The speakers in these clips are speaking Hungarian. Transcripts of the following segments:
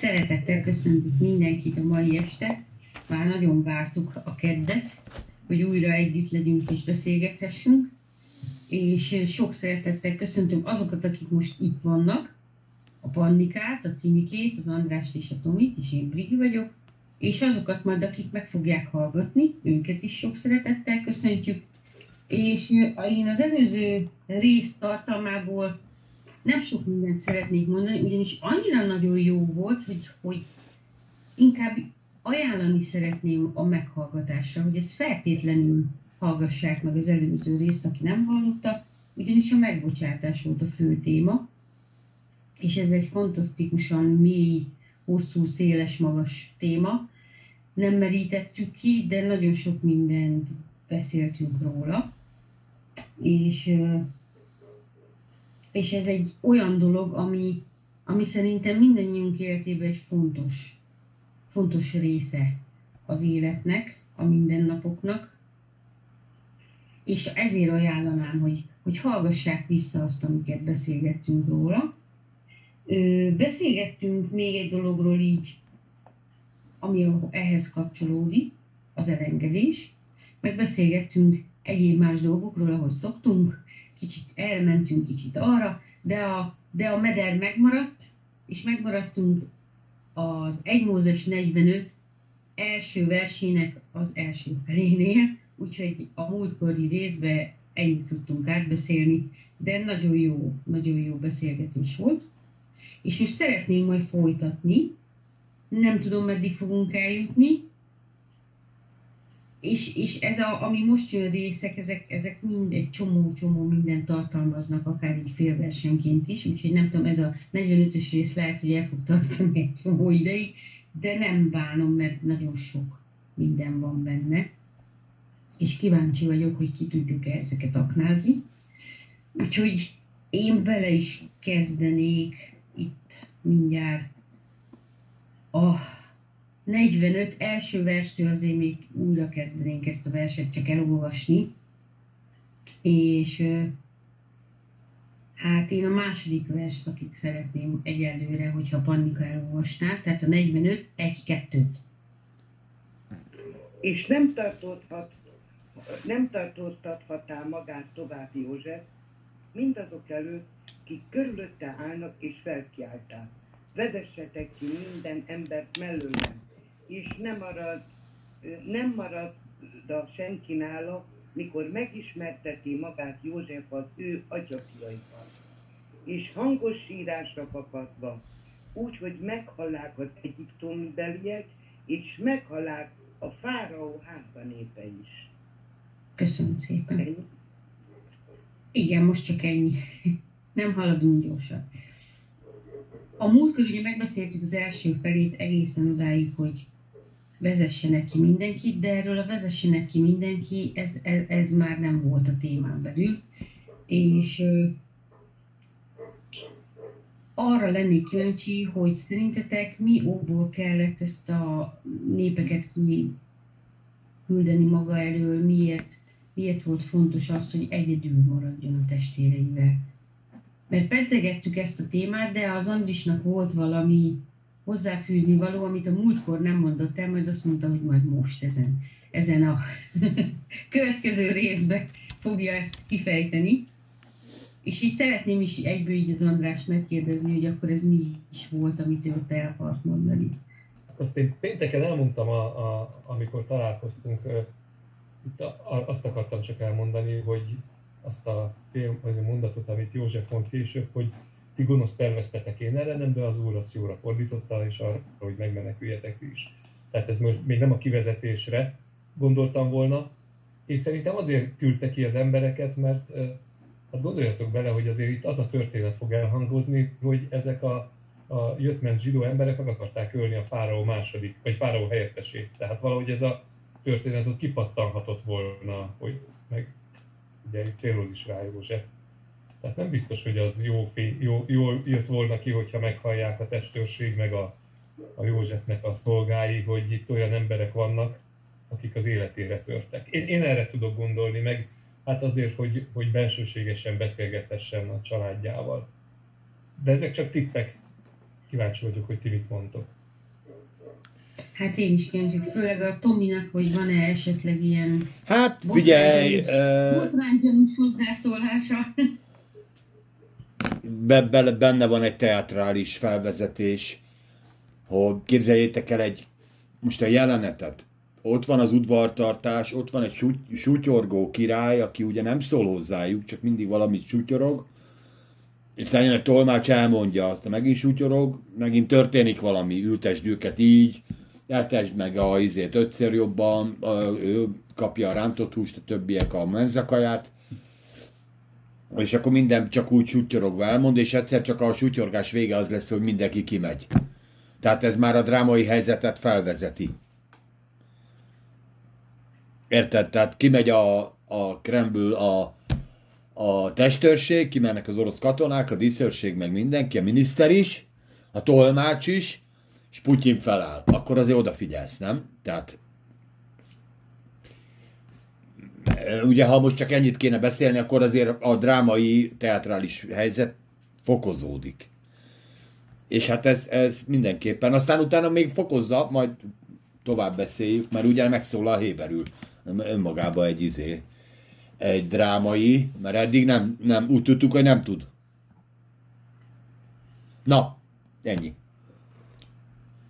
Szeretettel köszöntük mindenkit a mai este. Már nagyon vártuk a keddet, hogy újra együtt legyünk és beszélgethessünk. És sok szeretettel köszöntöm azokat, akik most itt vannak, a Pannikát, a Timikét, az Andrást és a Tomit, és én Brigi vagyok, és azokat majd, akik meg fogják hallgatni, őket is sok szeretettel köszöntjük. És én az előző rész tartalmából nem sok mindent szeretnék mondani, ugyanis annyira nagyon jó volt, hogy, hogy inkább ajánlani szeretném a meghallgatásra, hogy ezt feltétlenül hallgassák meg az előző részt, aki nem hallotta, ugyanis a megbocsátás volt a fő téma, és ez egy fantasztikusan mély, hosszú, széles, magas téma. Nem merítettük ki, de nagyon sok mindent beszéltünk róla. És és ez egy olyan dolog, ami, ami szerintem mindannyiunk életében egy fontos, fontos része az életnek, a mindennapoknak, és ezért ajánlanám, hogy, hogy hallgassák vissza azt, amiket beszélgettünk róla. Ö, beszélgettünk még egy dologról így, ami ehhez kapcsolódik, az elengedés, meg beszélgettünk egyéb más dolgokról, ahogy szoktunk, kicsit elmentünk kicsit arra, de a, de a meder megmaradt, és megmaradtunk az 1 Mózes 45 első versének az első felénél, úgyhogy a múltkori részben ennyit tudtunk átbeszélni, de nagyon jó, nagyon jó beszélgetés volt. És most szeretnénk majd folytatni, nem tudom, meddig fogunk eljutni, és, és ez, a, ami most jön részek, ezek, ezek mind egy csomó-csomó mindent tartalmaznak, akár így félversenként is, úgyhogy nem tudom, ez a 45-ös rész lehet, hogy el fog tartani egy csomó ideig, de nem bánom, mert nagyon sok minden van benne, és kíváncsi vagyok, hogy ki tudjuk-e ezeket aknázni. Úgyhogy én vele is kezdenék itt mindjárt a 45 első verstől azért még újra kezdenénk ezt a verset csak elolvasni. És hát én a második vers szakig szeretném egyelőre, hogyha Pannika elolvasná, tehát a 45, 1, 2 És nem tartozhat, nem tartóztathatá magát tovább József, mindazok előtt, kik körülötte állnak és felkiálták. Vezessetek ki minden embert mellőlem, és nem marad, nem marad a senki nála, mikor megismerteti magát József az ő atyafiaival. És hangos sírásra kapatva, úgy, hogy meghallák az egyiptomi beliek, és meghallák a fáraó háza népe is. Köszönöm szépen. Ennyi? Igen, most csak ennyi. Nem haladunk gyorsan. A múltkor ugye megbeszéltük az első felét egészen odáig, hogy vezessenek ki mindenkit, de erről a vezessenek ki mindenki, ez, ez, ez már nem volt a témán belül. És arra lennék kíváncsi, hogy szerintetek mi okból kellett ezt a népeket küldeni maga elől, miért, miért volt fontos az, hogy egyedül maradjon a testvéreivel. Mert pedzegettük ezt a témát, de az Andrisnak volt valami hozzáfűzni való, amit a múltkor nem mondott el, majd azt mondta, hogy majd most ezen, ezen a következő részbe fogja ezt kifejteni. És így szeretném is egyből így az Andrást megkérdezni, hogy akkor ez mi is volt, amit ő ott el akart mondani. Azt én pénteken elmondtam, a, a, amikor találkoztunk, itt a, a, azt akartam csak elmondani, hogy azt a fél, vagy a mondatot, amit József mond később, hogy ti gonosz terveztetek én ellenem, de az Úr azt jóra fordította, és arra, hogy megmeneküljetek is. Tehát ez most még nem a kivezetésre gondoltam volna, és szerintem azért küldte ki az embereket, mert hát gondoljatok bele, hogy azért itt az a történet fog elhangozni, hogy ezek a, a jött-ment zsidó emberek meg akarták ölni a fáraó második, vagy fáraó helyettesét. Tehát valahogy ez a történet ott kipattanhatott volna, hogy meg ugye céloz is rá József tehát nem biztos, hogy az jó, fé, jó, jó jött volna ki, hogyha meghallják a testőrség, meg a, a Józsefnek a szolgái, hogy itt olyan emberek vannak, akik az életére törtek. Én, én erre tudok gondolni, meg hát azért, hogy, hogy bensőségesen beszélgethessen a családjával. De ezek csak tippek. kíváncsi vagyok, hogy ti mit mondtok. Hát én is kíváncsi, főleg a Tominak, hogy van-e esetleg ilyen Hát figyelj, botránygyanús hozzászólása. Be, be, benne van egy teatrális felvezetés, hogy képzeljétek el egy, most a jelenetet, ott van az udvartartás, ott van egy sutyorgó király, aki ugye nem szól hozzájuk, csak mindig valamit sutyorog, és aztán a tolmács elmondja, aztán megint sutyorog, megint történik valami, ültesd őket így, eltesd meg a izét ötször jobban, ő kapja a rántott húst, a többiek a menzakaját, és akkor minden csak úgy sutyorogva elmond, és egyszer csak a sutyorgás vége az lesz, hogy mindenki kimegy. Tehát ez már a drámai helyzetet felvezeti. Érted? Tehát kimegy a, a Kreml a, a testőrség, kimennek az orosz katonák, a diszőrség, meg mindenki, a miniszter is, a tolmács is, és Putyin feláll. Akkor azért odafigyelsz, nem? Tehát ugye ha most csak ennyit kéne beszélni, akkor azért a drámai, teatrális helyzet fokozódik. És hát ez, ez mindenképpen. Aztán utána még fokozza, majd tovább beszéljük, mert ugye megszólal héberül önmagában egy izé, egy drámai, mert eddig nem, nem úgy tudtuk, hogy nem tud. Na, ennyi.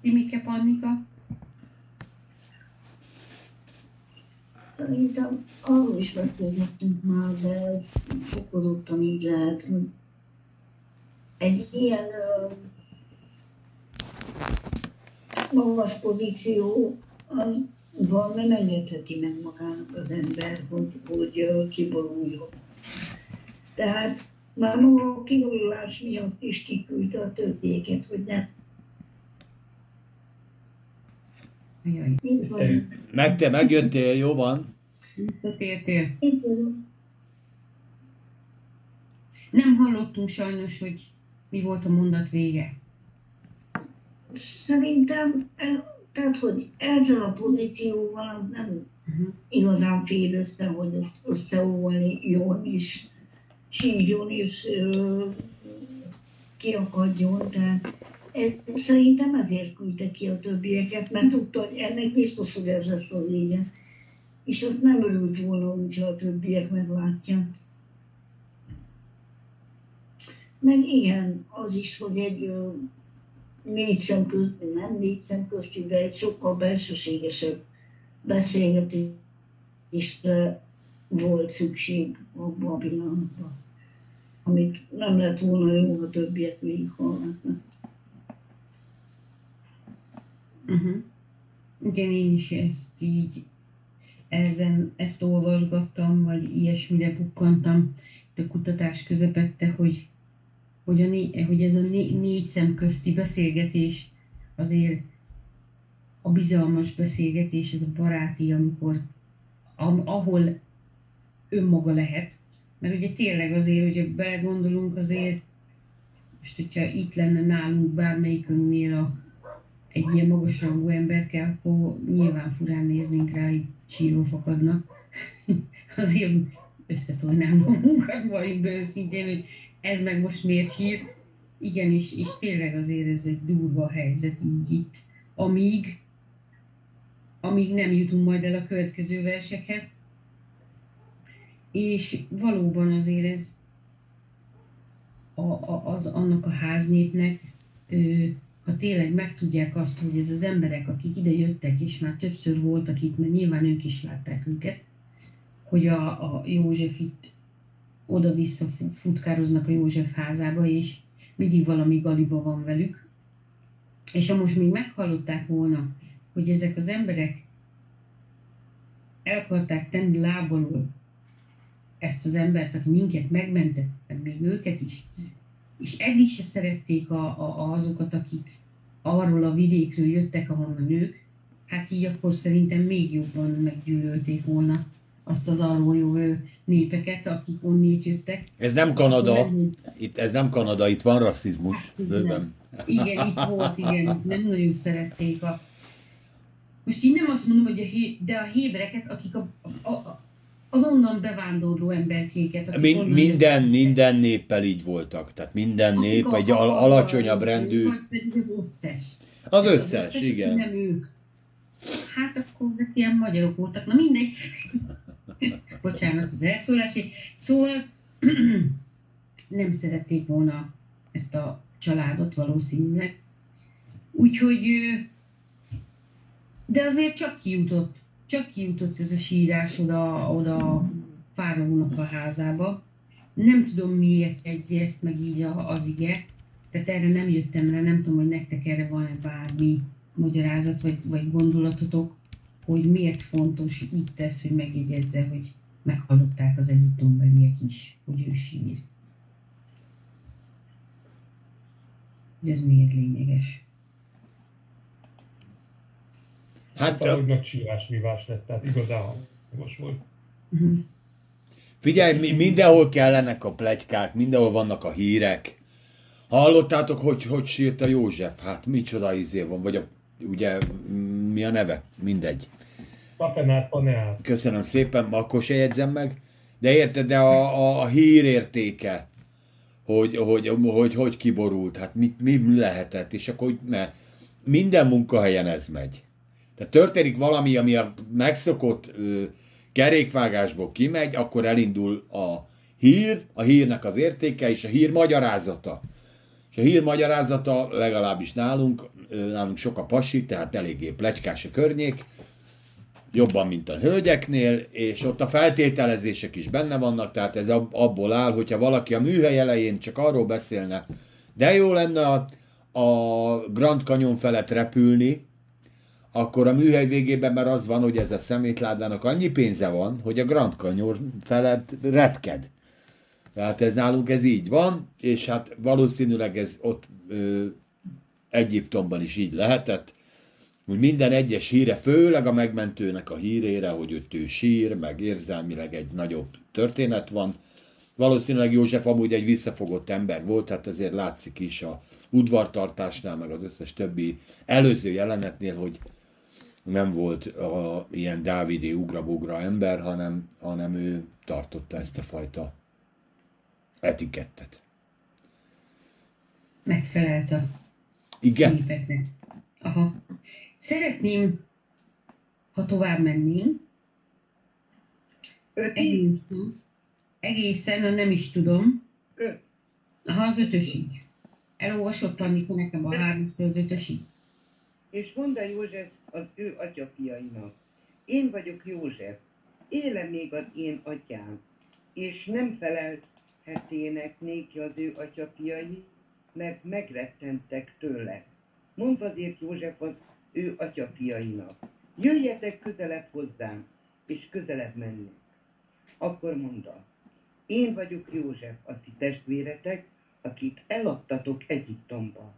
Timike Pannika. Szerintem arról is beszélgettünk már, de ez fokozottan így lehet, egy ilyen ö, magas pozíció valami nem engedheti meg magának az ember, hogy, hogy ö, kiboruljon. Tehát már maga a kiborulás miatt is kiküldte a többieket, hogy ne. Jaj, Meg te megjöttél, jó van? visszatértél. Itt. Nem hallottunk sajnos, hogy mi volt a mondat vége. Szerintem, e- tehát, hogy ezzel a pozícióval az nem Uh-huh. igazán fér össze, hogy ezt összeoljon és sírjon és ö, kiakadjon, tehát szerintem ezért küldte ki a többieket, mert tudta, hogy ennek biztos, hogy ez lesz a vége. És azt nem örült volna, hogyha a többiek meglátják. Meg igen, az is, hogy egy négy szem közt, nem négy szem közti, de egy sokkal belsőségesebb beszélgetésre volt szükség abban a pillanatban, amit nem lett volna jó, a többiek végighallgatnak. Uh-huh. Igen, én is ezt így ezen, ezt olvasgattam, vagy ilyesmire bukkantam a kutatás közepette, hogy, hogy, a né, hogy ez a né, négy szem közti beszélgetés azért a bizalmas beszélgetés, ez a baráti, amikor am, ahol önmaga lehet, mert ugye tényleg azért, hogyha belegondolunk, azért most, hogyha itt lenne nálunk bármelyikünknél a, egy ilyen magasrangú emberke, akkor nyilván furán néznénk rá, így sírva fakadnak. azért összetolnám magunkat, be őszintén, hogy ez meg most miért sír. Igen, és, és tényleg azért ez egy durva helyzet így itt, amíg, amíg nem jutunk majd el a következő versekhez. És valóban azért ez a, a, az, annak a háznépnek, ö, ha tényleg megtudják azt, hogy ez az emberek, akik ide jöttek, és már többször voltak itt, mert nyilván ők is látták őket, hogy a, a József itt oda-vissza fu- futkároznak a József házába, és mindig valami galiba van velük. És ha most még meghallották volna, hogy ezek az emberek el akarták tenni lábalól ezt az embert, aki minket megmentett, meg még őket is, és eddig se szerették a, a, azokat, akik arról a vidékről jöttek, ahonnan ők, hát így akkor szerintem még jobban meggyűlölték volna azt az arról jövő népeket, akik onnét jöttek. Ez nem Kanada, megint- itt, ez nem Kanada, itt van rasszizmus. Hát, Bőven. Igen, itt volt, igen, nem nagyon szerették a... Most így nem azt mondom, hogy a hé... de a hébereket, akik a, a, a, az onnan bevándorló emberkéket. akik Min, minden, jöttek. minden néppel így voltak. Tehát minden Akik nép a- egy a- al- a- alacsonyabb rendű. Vagy pedig az összes. Az összes, összes, igen. Nem ők. Hát akkor ezek ilyen magyarok voltak. Na mindegy. Bocsánat az elszólásig. Szóval nem szerették volna ezt a családot valószínűleg. Úgyhogy, de azért csak kijutott, csak kijutott ez a sírás oda, oda fáraónak a házába. Nem tudom miért jegyzi ezt meg így az ige, tehát erre nem jöttem rá, nem tudom, hogy nektek erre van-e bármi magyarázat vagy, vagy gondolatotok, hogy miért fontos így tesz, hogy megjegyezze, hogy meghallották az egyiptombeliek is, hogy ő sír. De ez miért lényeges? Hát Valahogy nagy sírás-vívás lett, tehát igazán hangos volt. Uh-huh. Figyelj, mi- mindenhol kellenek a plegykák, mindenhol vannak a hírek. Hallottátok, hogy hogy sírt a József? Hát micsoda izé van, vagy a, ugye, mi a neve? Mindegy. Szafenát, paneát. Köszönöm szépen, akkor se jegyzem meg. De érted, de a, a, a hír értéke, hogy hogy, hogy, hogy kiborult, hát mi, mi lehetett, és akkor ne, minden munkahelyen ez megy. Tehát történik valami, ami a megszokott ö, kerékvágásból kimegy, akkor elindul a hír, a hírnek az értéke és a hír magyarázata. És a hír magyarázata legalábbis nálunk, nálunk sok a pasi, tehát eléggé plegykás a környék, jobban, mint a hölgyeknél, és ott a feltételezések is benne vannak, tehát ez ab- abból áll, hogyha valaki a műhely elején csak arról beszélne, de jó lenne a, a Grand Canyon felett repülni, akkor a műhely végében már az van, hogy ez a szemétládának annyi pénze van, hogy a Grand Canyon felett repked. Tehát ez nálunk ez így van, és hát valószínűleg ez ott ö, Egyiptomban is így lehetett, hogy minden egyes híre, főleg a megmentőnek a hírére, hogy ott ő sír, meg érzelmileg egy nagyobb történet van. Valószínűleg József amúgy egy visszafogott ember volt, hát ezért látszik is a udvartartásnál, meg az összes többi előző jelenetnél, hogy nem volt a, ilyen Dávidi ugrabugra ember, hanem, hanem ő tartotta ezt a fajta etikettet. Megfelelt a Igen? képeknek. Aha. Szeretném, ha tovább mennénk, Ötig? egészen, egészen, a nem is tudom, Öt. aha, az ötösig. Elolvasott Annika nekem a háromtól az ötösig. És mondta József az ő atyafiainak, én vagyok József, éle még az én atyám, és nem felelhetének néki az ő atyafiai, mert megrettentek tőle. Mondta azért József az ő atyafiainak, jöjjetek közelebb hozzám, és közelebb mennek. Akkor mondta, én vagyok József, a ti testvéretek, akit eladtatok Egyiptomba.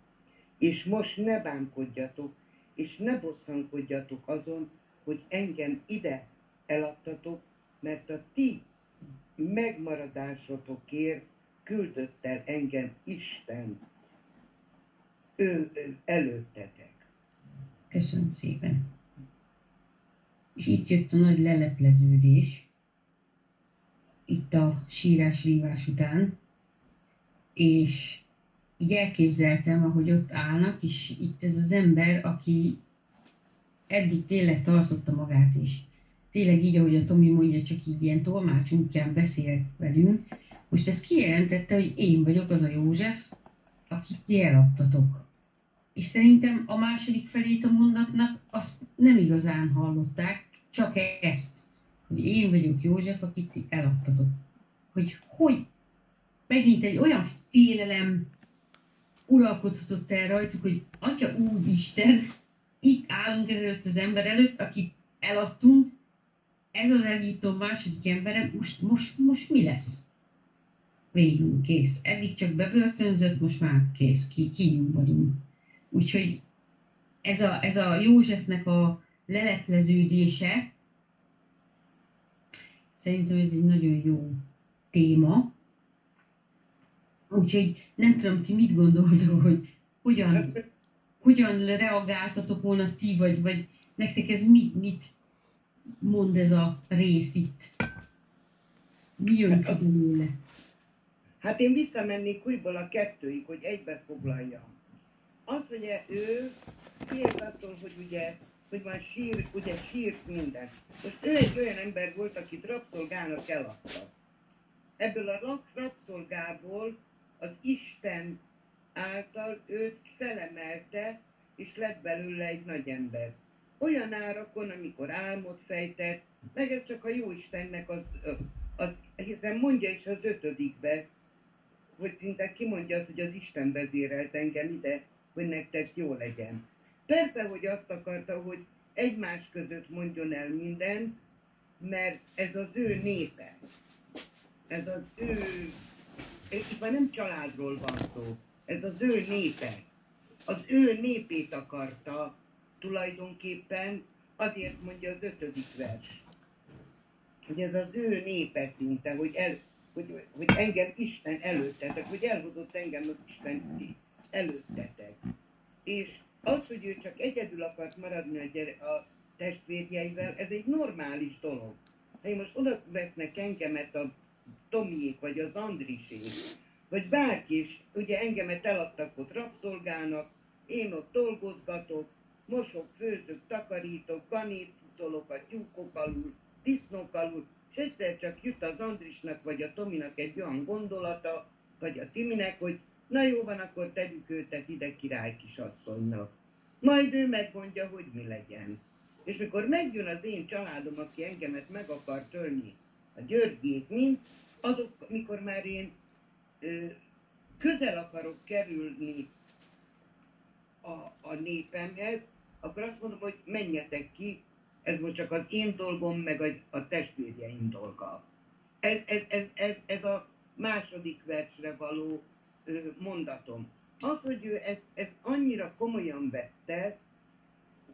És most ne bánkodjatok, és ne bosszankodjatok azon, hogy engem ide eladtatok, mert a ti megmaradásotokért küldött el engem Isten ő, ő előttetek. Köszönöm szépen. És itt jött a nagy lelepleződés, itt a sírás-rívás után, és így elképzeltem, ahogy ott állnak, és itt ez az ember, aki eddig tényleg tartotta magát, és tényleg így, ahogy a Tomi mondja, csak így ilyen tolmács útján beszél velünk, most ezt kijelentette, hogy én vagyok az a József, akit ti eladtatok. És szerintem a második felét a mondatnak azt nem igazán hallották, csak ezt, hogy én vagyok József, akit ti eladtatok. Hogy hogy megint egy olyan félelem uralkodhatott el rajtuk, hogy Atya Úristen, itt állunk ezelőtt az ember előtt, akit eladtunk, ez az Egyiptom második embere, most, most, most mi lesz? Végül kész. Eddig csak bebörtönzött, most már kész, ki, kinyúl vagyunk. Úgyhogy ez a, ez a Józsefnek a lelepleződése, szerintem ez egy nagyon jó téma. Úgyhogy nem tudom, ti mit gondoltok, hogy hogyan, hogyan reagáltatok volna ti, vagy, vagy nektek ez mit, mit mond ez a rész itt? Mi jön ki belőle? Hát én visszamennék újból a kettőig, hogy egybe foglaljam. Az, hogy ő félt attól, hogy ugye, hogy van sír, ugye sírt minden. Most ő egy olyan ember volt, akit rabszolgának eladta. Ebből a rabszolgából az Isten által őt felemelte, és lett belőle egy nagy ember. Olyan árakon, amikor álmot fejtett, meg ez csak a jó Istennek az, az hiszen mondja is az ötödikbe, hogy szinte kimondja hogy az Isten vezérelt engem ide, hogy nektek jó legyen. Persze, hogy azt akarta, hogy egymás között mondjon el minden, mert ez az ő népe. Ez az ő... Itt már nem családról van szó, ez az ő népe. Az ő népét akarta tulajdonképpen, azért mondja az ötödik vers. Hogy ez az ő népe szinte, hogy, el, hogy, hogy engem Isten előttetek, hogy elhozott engem az Isten előttetek. És az, hogy ő csak egyedül akart maradni a, gyere, a testvérjeivel, ez egy normális dolog. Ha én most oda vesznek engemet a Tomiék, vagy az Andrisék, vagy bárki is, ugye engemet eladtak ott rabszolgának, én ott dolgozgatok, mosok, főzök, takarítok, ganétolok a tyúkok alul, disznók alul, és egyszer csak jut az Andrisnak vagy a Tominak egy olyan gondolata, vagy a Timinek, hogy na jó van, akkor tegyük őtet ide király kisasszonynak. Majd ő megmondja, hogy mi legyen. És mikor megjön az én családom, aki engemet meg akar törni, a Györgyék mind, azok, mikor már én közel akarok kerülni a, a népemhez, akkor azt mondom, hogy menjetek ki, ez most csak az én dolgom, meg a, a testvérjeim dolga. Ez, ez, ez, ez, ez a második versre való mondatom. Az, hogy ő ezt, ezt annyira komolyan vette,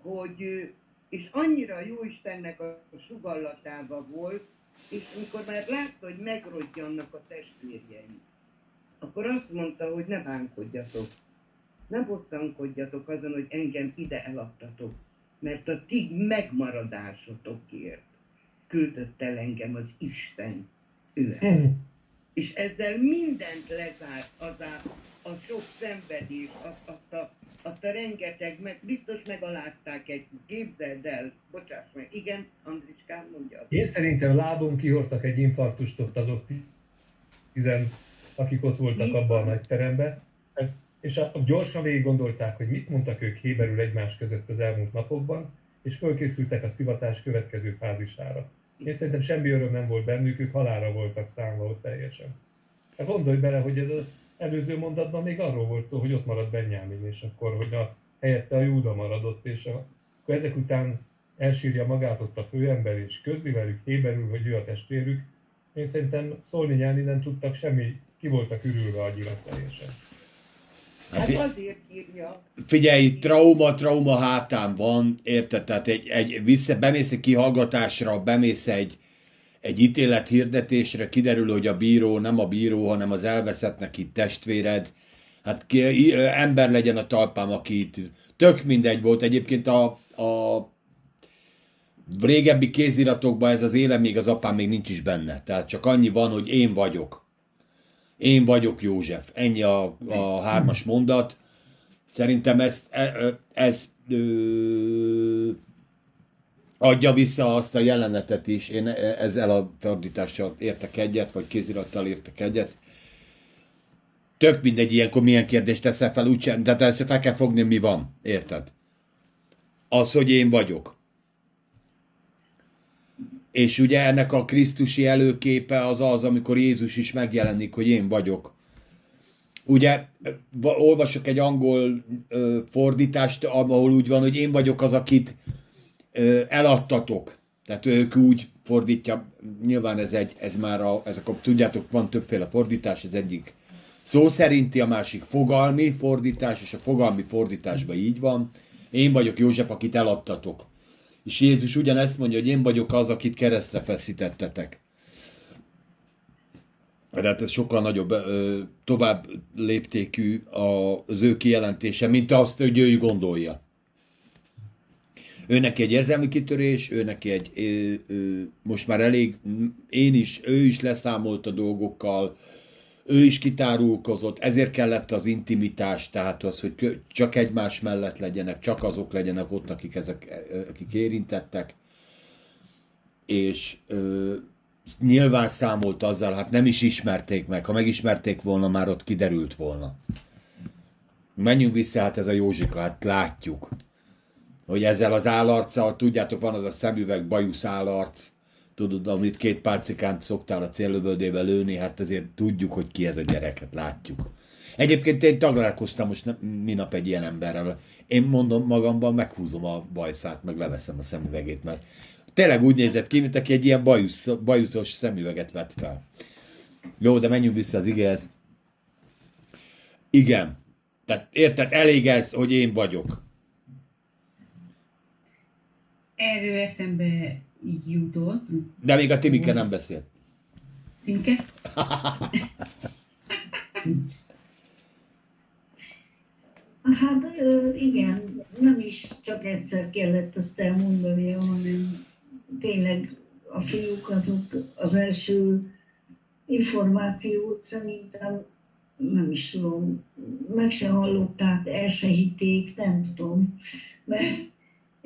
hogy és annyira jó Istennek a sugallatában volt, és amikor már látta, hogy megrodjannak a testvérjeim, akkor azt mondta, hogy ne bánkodjatok, ne bosszankodjatok azon, hogy engem ide eladtatok, mert a ti megmaradásotokért küldött el engem az Isten ő. És ezzel mindent lezárt az a, a sok szenvedés, azt, azt, a, azt a rengeteg, meg, biztos megalázták egy, képzeld el, bocsáss meg, igen, Andriskám mondja. Én szerintem lábon kihortak egy infarktust ott azok tizen, akik ott voltak abban a nagy teremben, és a, gyorsan végig gondolták, hogy mit mondtak ők héberül egymás között az elmúlt napokban, és fölkészültek a szivatás következő fázisára. Én szerintem semmi öröm nem volt bennük, ők halára voltak számva ott teljesen. Hát gondolj bele, hogy ez az előző mondatban még arról volt szó, hogy ott marad Benjamin, és akkor, hogy a, helyette a Júda maradott, és a, akkor ezek után elsírja magát ott a főember, és közli velük héberül, hogy ő a testvérük. Én szerintem szólni nyelni nem tudtak semmi, ki voltak ürülve agyilag teljesen. Hát, hát azért írja. Figyelj, trauma, trauma hátán van, érted? Tehát egy, egy vissza, bemész egy kihallgatásra, bemész egy, egy ítélet hirdetésre, kiderül, hogy a bíró nem a bíró, hanem az elveszettnek itt testvéred. Hát ki, ember legyen a talpám, aki itt tök mindegy volt. Egyébként a, a régebbi kéziratokban ez az éle még az apám még nincs is benne. Tehát csak annyi van, hogy én vagyok. Én vagyok József. Ennyi a, a hármas mondat. Szerintem ezt, ez, ez ö, adja vissza azt a jelenetet is. Én ezzel a fordítással értek egyet, vagy kézirattal értek egyet. Tök mindegy ilyenkor milyen kérdést teszel fel, úgysem, de ezt fel kell fogni, mi van. Érted? Az, hogy én vagyok. És ugye ennek a Krisztusi előképe az az, amikor Jézus is megjelenik, hogy én vagyok. Ugye olvasok egy angol ö, fordítást, ahol úgy van, hogy én vagyok az, akit eladtatok. Tehát ők úgy fordítja, nyilván ez, egy, ez már, a, ezek a, tudjátok, van többféle fordítás, ez egyik szó szerinti, a másik fogalmi fordítás, és a fogalmi fordításban így van. Én vagyok József, akit eladtatok. És Jézus ugyanezt mondja, hogy én vagyok az, akit keresztre feszítettetek. Tehát ez sokkal nagyobb, tovább léptékű az ő kijelentése, mint azt, hogy ő gondolja. Ő neki egy érzelmi kitörés, ő neki egy, ő, ő, most már elég, én is, ő is leszámolt a dolgokkal, ő is kitárulkozott, ezért kellett az intimitás, tehát az, hogy csak egymás mellett legyenek, csak azok legyenek ott, akik, ezek, akik érintettek, és ö, nyilván számolt azzal, hát nem is ismerték meg, ha megismerték volna, már ott kiderült volna. Menjünk vissza, hát ez a Józsika, hát látjuk, hogy ezzel az állarccal, tudjátok, van az a szemüveg bajusz állarc, tudod, amit két pálcikán szoktál a céllövöldébe lőni, hát azért tudjuk, hogy ki ez a gyerek, hát látjuk. Egyébként én taglálkoztam most minap egy ilyen emberrel. Én mondom magamban, meghúzom a bajszát, meg leveszem a szemüvegét, mert tényleg úgy nézett ki, mint aki egy ilyen bajusz, bajuszos szemüveget vett fel. Jó, de menjünk vissza az igéhez. Igen. Tehát érted, elég ez, hogy én vagyok. Erről eszembe jutott. De még a Timike nem beszélt. Timike? Hát igen, nem is csak egyszer kellett azt elmondani, hanem tényleg a fiúkat az első információt szerintem nem is tudom, meg se hallották, el se hitték, nem tudom. Mert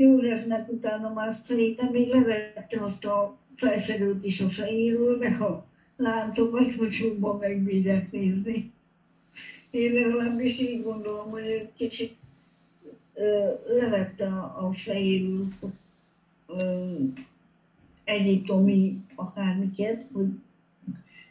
Józsefnek utána már szerintem még levette azt a felfedőt is a fejéről, meg a láncokat, hogy jobban megbírják nézni. Én legalábbis így gondolom, hogy egy kicsit ö, levette a, a fejéről azt a ö, egyiptomi akármiket, hogy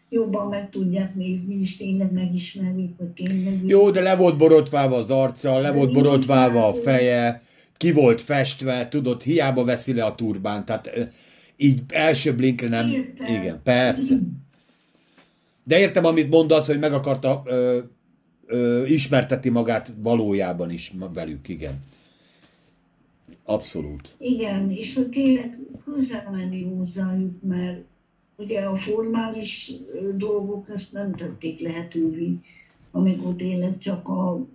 jobban meg tudják nézni, és tényleg megismerik, hogy tényleg... Jó, de le volt borotválva az arca, le volt borotválva a feje, ki volt festve, tudod, hiába veszi le a turbán, tehát így első blinkre nem... Értem. Igen, persze. De értem, amit mondasz, hogy meg akarta ö, ö, ismerteti magát valójában is velük, igen. Abszolút. Igen, és hogy tényleg közel menni hozzájuk, mert ugye a formális dolgok ezt nem tették lehetővé, amikor tényleg csak a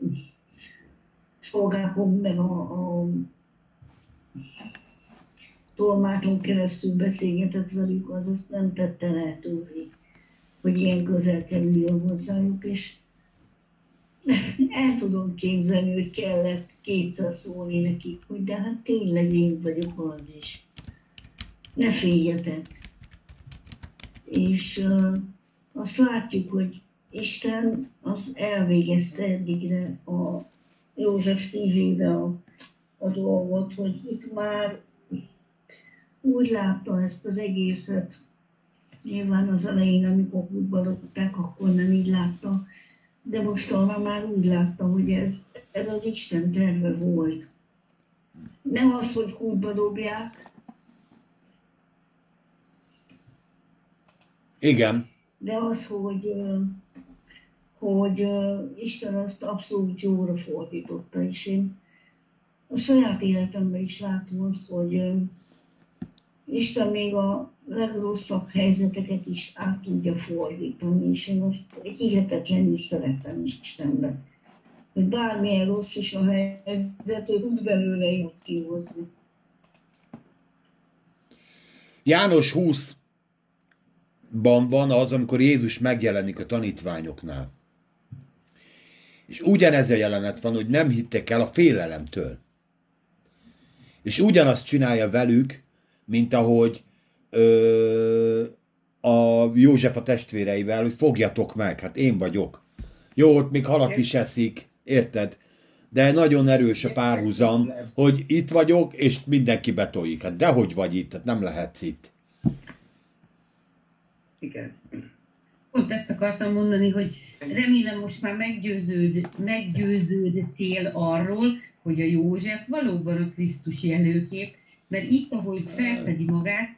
szolgákon, meg a, a tolmácson keresztül beszélgetett velük, az azt nem tette lehetővé, hogy ilyen közel kerüljön hozzájuk, és el tudom képzelni, hogy kellett kétszer szólni nekik, hogy de hát tényleg én vagyok az is. Ne féljetek. És uh, azt látjuk, hogy Isten az elvégezte eddigre a József szívébe a, a dolgot, hogy itt már úgy látta ezt az egészet, nyilván az elején, amikor kútba akkor nem így látta, de most arra már úgy látta, hogy ez, ez az Isten terve volt. Nem az, hogy kútba dobják. Igen. De az, hogy hogy Isten azt abszolút jóra fordította, és én a saját életemben is látom azt, hogy Isten még a legrosszabb helyzeteket is át tudja fordítani, és én azt hihetetlenül szeretem Istenbe. Hogy bármilyen rossz is a helyzet, ő úgy belőle jót kihozni. János 20-ban van az, amikor Jézus megjelenik a tanítványoknál. És ugyanez a jelenet van, hogy nem hittek el a félelemtől. És ugyanazt csinálja velük, mint ahogy ö, a József a testvéreivel, hogy fogjatok meg, hát én vagyok. Jó, ott még halat is eszik, érted? De nagyon erős a párhuzam, hogy itt vagyok, és mindenki betoljik. Hát dehogy vagy itt, hát nem lehetsz itt. Igen pont ezt akartam mondani, hogy remélem most már meggyőződ, meggyőződtél arról, hogy a József valóban a Krisztus jelőkép, mert itt, ahogy felfedi magát,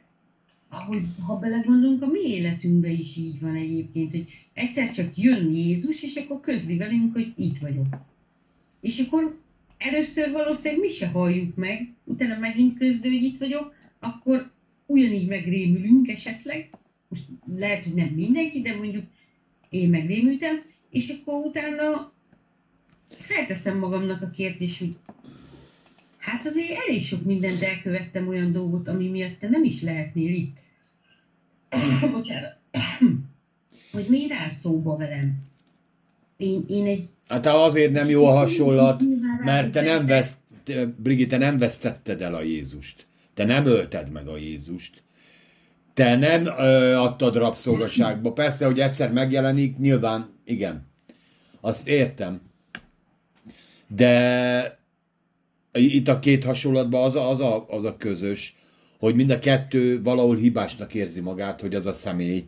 ahogy ha belegondolunk, a mi életünkben is így van egyébként, hogy egyszer csak jön Jézus, és akkor közli velünk, hogy itt vagyok. És akkor először valószínűleg mi se halljuk meg, utána megint közli, hogy itt vagyok, akkor ugyanígy megrémülünk esetleg, most lehet, hogy nem mindenki, de mondjuk én megrémültem, és akkor utána felteszem magamnak a kérdést, hogy Hát azért elég sok mindent elkövettem olyan dolgot, ami miatt te nem is lehetnél itt. Bocsánat. hogy miért áll szóba velem? Én, én egy... Hát azért nem jó a hasonlat, mert te nem vesz, Brigitte, nem vesztetted el a Jézust. Te nem ölted meg a Jézust. Te nem ö, adtad rabszolgaságba. Persze, hogy egyszer megjelenik, nyilván, igen. Azt értem. De itt a két hasonlatban az a, az a, az a közös, hogy mind a kettő valahol hibásnak érzi magát, hogy az a személy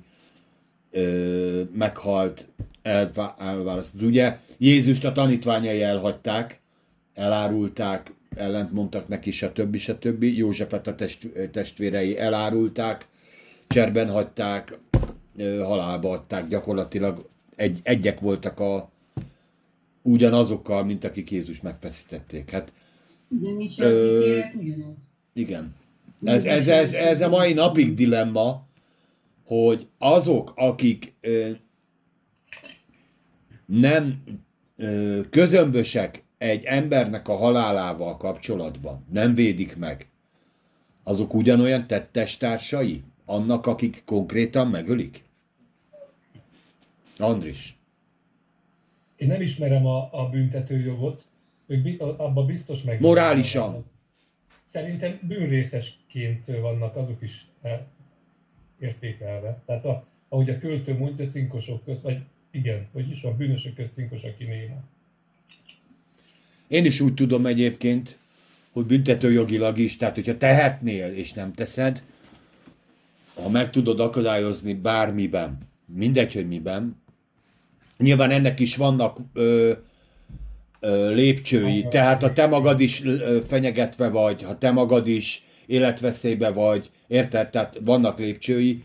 ö, meghalt, elválasztott. Ugye Jézust a tanítványai elhagyták, elárulták, ellent mondtak neki, stb. stb. Józsefet a test, testvérei elárulták, cserben hagyták, halálba adták, gyakorlatilag egy, egyek voltak a ugyanazokkal, mint akik Jézus megfeszítették. Hát, Ugyanis ö, ítélet ugyanaz. Igen. Ez, ez, ez, ez a mai napig dilemma, hogy azok, akik ö, nem ö, közömbösek egy embernek a halálával kapcsolatban, nem védik meg, azok ugyanolyan tettestársai annak, akik konkrétan megölik? Andris. Én nem ismerem a, a büntetőjogot, ők abban biztos meg. Morálisan. Szerintem bűnrészesként vannak azok is értékelve. Tehát a, ahogy a költő mondja, cinkosok közt, vagy igen, vagyis a bűnösök közt cinkos, aki néma. Én is úgy tudom egyébként, hogy büntetőjogilag is, tehát hogyha tehetnél és nem teszed, ha meg tudod akadályozni bármiben, mindegy, hogy miben, nyilván ennek is vannak ö, ö, lépcsői, tehát ha te magad is ö, fenyegetve vagy, ha te magad is életveszélybe vagy, érted? Tehát vannak lépcsői,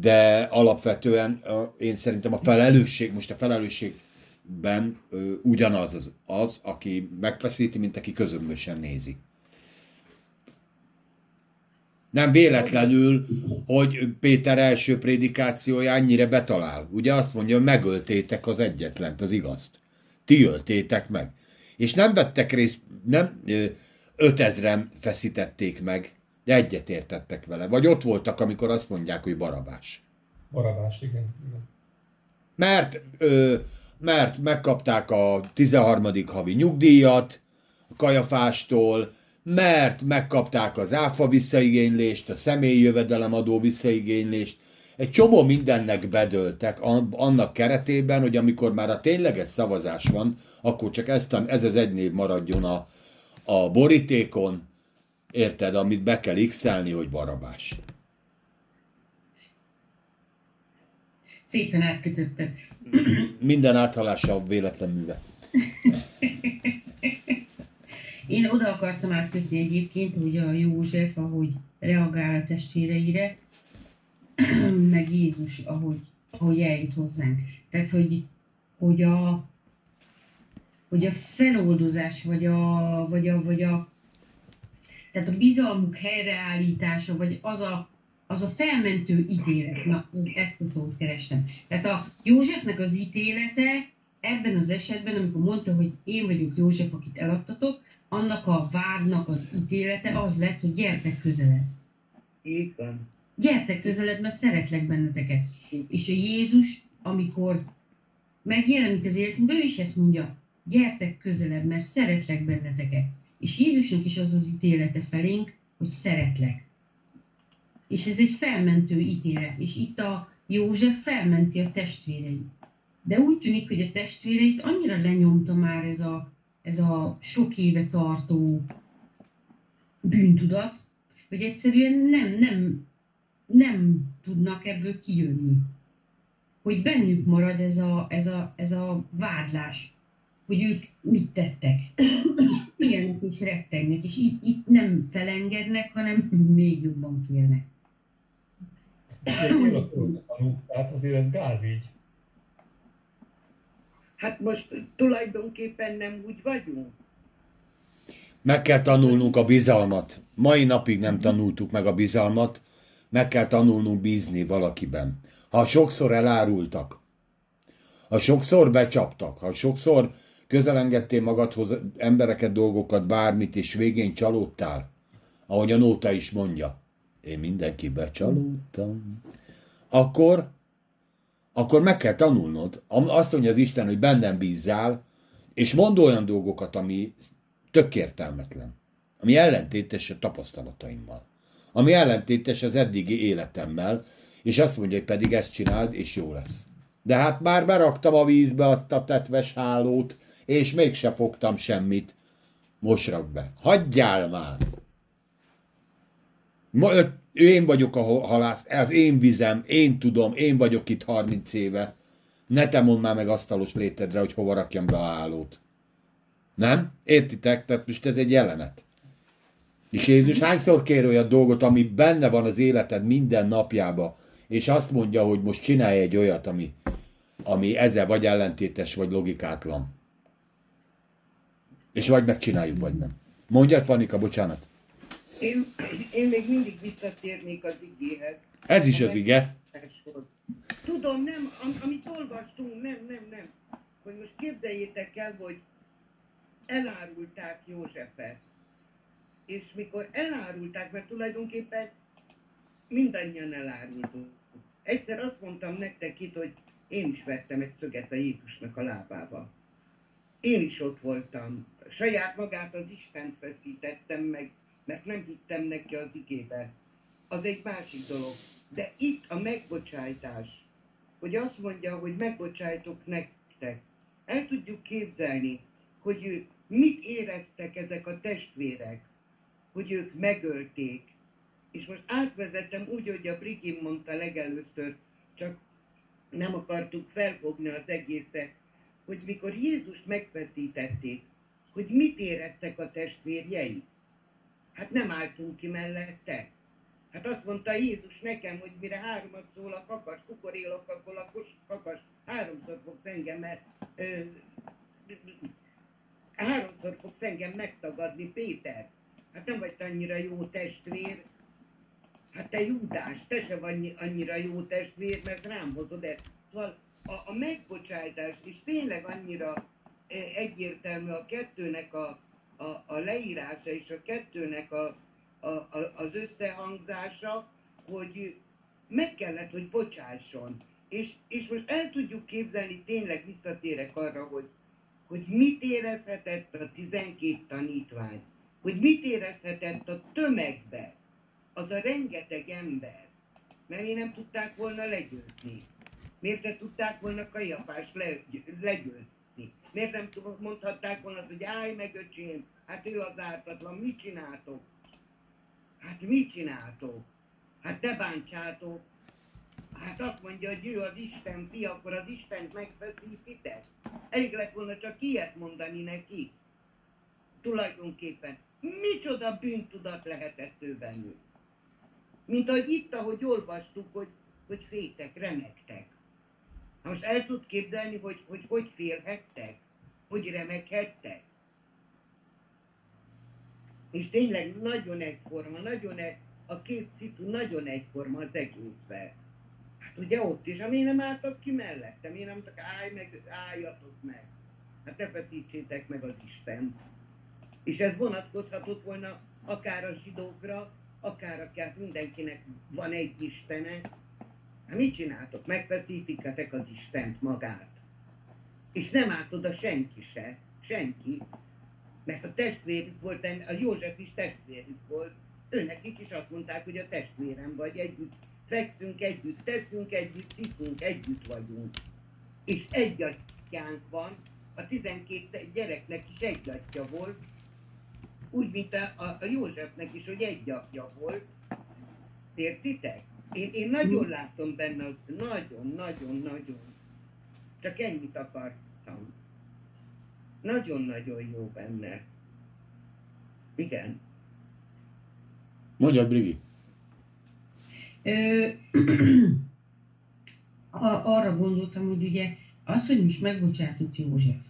de alapvetően ö, én szerintem a felelősség, most a felelősségben ö, ugyanaz az, az, aki megfeszíti, mint aki közömbösen nézi. Nem véletlenül, hogy Péter első prédikációja annyira betalál. Ugye azt mondja, hogy megöltétek az egyetlent, az igazt. Ti öltétek meg. És nem vettek részt, nem ötezren feszítették meg, de egyet értettek vele. Vagy ott voltak, amikor azt mondják, hogy barabás. Barabás, igen. igen. Mert, ö, mert megkapták a 13. havi nyugdíjat a kajafástól, mert megkapták az áfa visszaigénylést, a személyi jövedelemadó visszaigénylést, egy csomó mindennek bedöltek annak keretében, hogy amikor már a tényleges szavazás van, akkor csak ezt, ez az egy név maradjon a, a borítékon, érted, amit be kell x hogy barabás. Szépen átkötötted. Minden áthalása véletlen műve. Én oda akartam átkötni egyébként, hogy a József, ahogy reagál a testvéreire, meg Jézus, ahogy, ahogy eljut hozzánk. Tehát, hogy, hogy a, hogy a feloldozás, vagy a, vagy a, vagy a, tehát a bizalmuk helyreállítása, vagy az a, az a felmentő ítélet, na, ezt a szót kerestem. Tehát a Józsefnek az ítélete ebben az esetben, amikor mondta, hogy én vagyok József, akit eladtatok, annak a vádnak az ítélete az lett, hogy gyertek közelebb. Így van. Gyertek közelebb, mert szeretlek benneteket. És a Jézus, amikor megjelenik az életünkben, ő is ezt mondja, gyertek közelebb, mert szeretlek benneteket. És Jézusnak is az az ítélete felénk, hogy szeretlek. És ez egy felmentő ítélet. És itt a József felmenti a testvéreit. De úgy tűnik, hogy a testvéreit annyira lenyomta már ez a ez a sok éve tartó bűntudat, hogy egyszerűen nem, nem, nem tudnak ebből kijönni. Hogy bennük marad ez a, ez a, ez a vádlás, hogy ők mit tettek. És félnek és rettegnek, és itt, itt nem felengednek, hanem még jobban félnek. Tehát azért ez gáz így. Hát most tulajdonképpen nem úgy vagyunk. Meg kell tanulnunk a bizalmat. Mai napig nem tanultuk meg a bizalmat, meg kell tanulnunk bízni valakiben. Ha sokszor elárultak, ha sokszor becsaptak, ha sokszor közelengedtél magadhoz embereket, dolgokat, bármit, és végén csalódtál? Ahogy a nóta is mondja. Én mindenkibe csalódtam. Akkor, akkor meg kell tanulnod. Azt mondja az Isten, hogy bennem bízzál, és mond olyan dolgokat, ami tök értelmetlen. Ami ellentétes a tapasztalataimmal. Ami ellentétes az eddigi életemmel, és azt mondja, hogy pedig ezt csináld, és jó lesz. De hát már beraktam a vízbe azt a tetves hálót, és mégse fogtam semmit. Most rak be. Hagyjál már! Ma, én vagyok a halász, ez én vizem, én tudom, én vagyok itt 30 éve. Ne te mondd már meg asztalos létedre, hogy hova rakjam be a hálót. Nem? Értitek? Tehát most ez egy jelenet. És Jézus hányszor kér olyan dolgot, ami benne van az életed minden napjába, és azt mondja, hogy most csinálj egy olyat, ami, ami ezzel vagy ellentétes, vagy logikátlan. És vagy megcsináljuk, vagy nem. Mondja, Panika, bocsánat. Én, én még mindig visszatérnék az igéhez. Ez is az ige. Tudom, nem, am, amit olvastunk, nem, nem, nem. Hogy most képzeljétek el, hogy elárulták Józsefet. És mikor elárulták, mert tulajdonképpen mindannyian elárultunk. Egyszer azt mondtam nektek itt, hogy én is vettem egy szöget a Jézusnak a lábába. Én is ott voltam. Saját magát az Istent veszítettem meg, mert nem hittem neki az igébe. Az egy másik dolog. De itt a megbocsájtás, hogy azt mondja, hogy megbocsájtok nektek. El tudjuk képzelni, hogy mit éreztek ezek a testvérek, hogy ők megölték. És most átvezetem úgy, hogy a Brigim mondta legelőször, csak nem akartuk felfogni az egészet, hogy mikor Jézust megfeszítették, hogy mit éreztek a testvérjei. Hát nem álltunk ki mellette. Hát azt mondta Jézus nekem, hogy mire háromat szól a kakas, kukorélok, akkor a kakas háromszor fogsz engem, mert ö, háromszor fogsz engem megtagadni, Péter. Hát nem vagy annyira jó testvér. Hát te Júdás, te se vagy annyira jó testvér, mert rám hozod ezt. Szóval a, a megbocsátás, és tényleg annyira egyértelmű a kettőnek a, a, a leírása és a kettőnek a, a, a, az összehangzása, hogy meg kellett, hogy bocsásson. És, és most el tudjuk képzelni, tényleg visszatérek arra, hogy, hogy mit érezhetett a 12 tanítvány, hogy mit érezhetett a tömegbe az a rengeteg ember, mert én nem tudták volna legyőzni. Miért ne tudták volna Kajapás le, legyőzni? Miért nem mondhatták volna, hogy állj meg öcsém, hát ő az ártatlan, mit csináltok? Hát mit csináltok? Hát te bántsátok. Hát azt mondja, hogy ő az Isten fia, akkor az Istent megfeszítitek. Elég lett volna csak ilyet mondani neki. Tulajdonképpen. Micsoda bűntudat lehetett ő bennük. Mint ahogy itt, ahogy olvastuk, hogy, hogy fétek, remektek. Na most el tud képzelni, hogy hogy, hogy félhettek, hogy remekhettek. És tényleg nagyon egyforma, nagyon egy, a két szitu nagyon egyforma az egészben. Hát ugye ott is, ami nem álltak ki mellettem, én nem csak állj meg, álljatok meg. Hát ne feszítsétek meg az Isten. És ez vonatkozhatott volna akár a zsidókra, akár akár mindenkinek van egy Istene, Hát mit csináltok? Megfeszítitek az Istent magát. És nem állt oda senki se. Senki. Mert a testvérük volt, a József is testvérük volt. Őnekik is azt mondták, hogy a testvérem vagy, együtt fekszünk, együtt teszünk, együtt tiszunk, együtt vagyunk. És egy atyánk van, a 12 gyereknek is egy atya volt, úgy, mint a, a, a Józsefnek is, hogy egy apja volt. Értitek? Én, én nagyon látom benne, nagyon, nagyon, nagyon. Csak ennyit akartam. Nagyon-nagyon jó benne. Igen. Mondja, Brigi. arra gondoltam, hogy ugye az, hogy most megbocsátott József,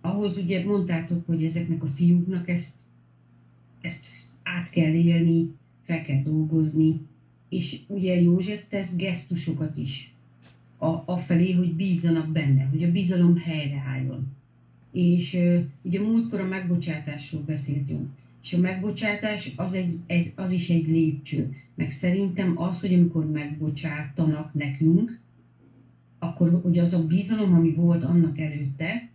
ahhoz ugye mondtátok, hogy ezeknek a fiúknak ezt, ezt át kell élni, fel kell dolgozni, és ugye József tesz gesztusokat is a, afelé, hogy bízzanak benne, hogy a bizalom helyreálljon. És ugye múltkor a megbocsátásról beszéltünk. És a megbocsátás az, egy, ez, az is egy lépcső. Meg szerintem az, hogy amikor megbocsátanak nekünk, akkor hogy az a bizalom, ami volt annak előtte,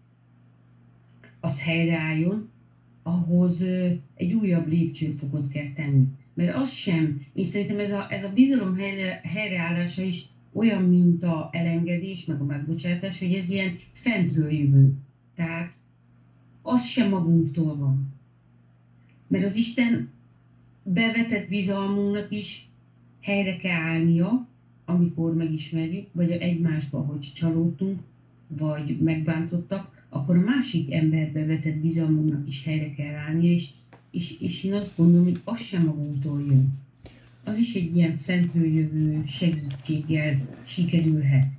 az helyreálljon, ahhoz egy újabb lépcsőfokot kell tenni. Mert az sem, én szerintem ez a, ez a bizalom helyre, helyreállása is olyan, mint a elengedés, meg a megbocsátás, hogy ez ilyen fentről jövő. Tehát az sem magunktól van. Mert az Isten bevetett bizalmunknak is helyre kell állnia, amikor megismerjük, vagy egymásba, hogy csalódtunk, vagy megbántottak, akkor a másik emberbe vetett bizalmunknak is helyre kell állnia, és, és, és én azt gondolom, hogy az sem magunktól jön. Az is egy ilyen fentről jövő segítséggel sikerülhet.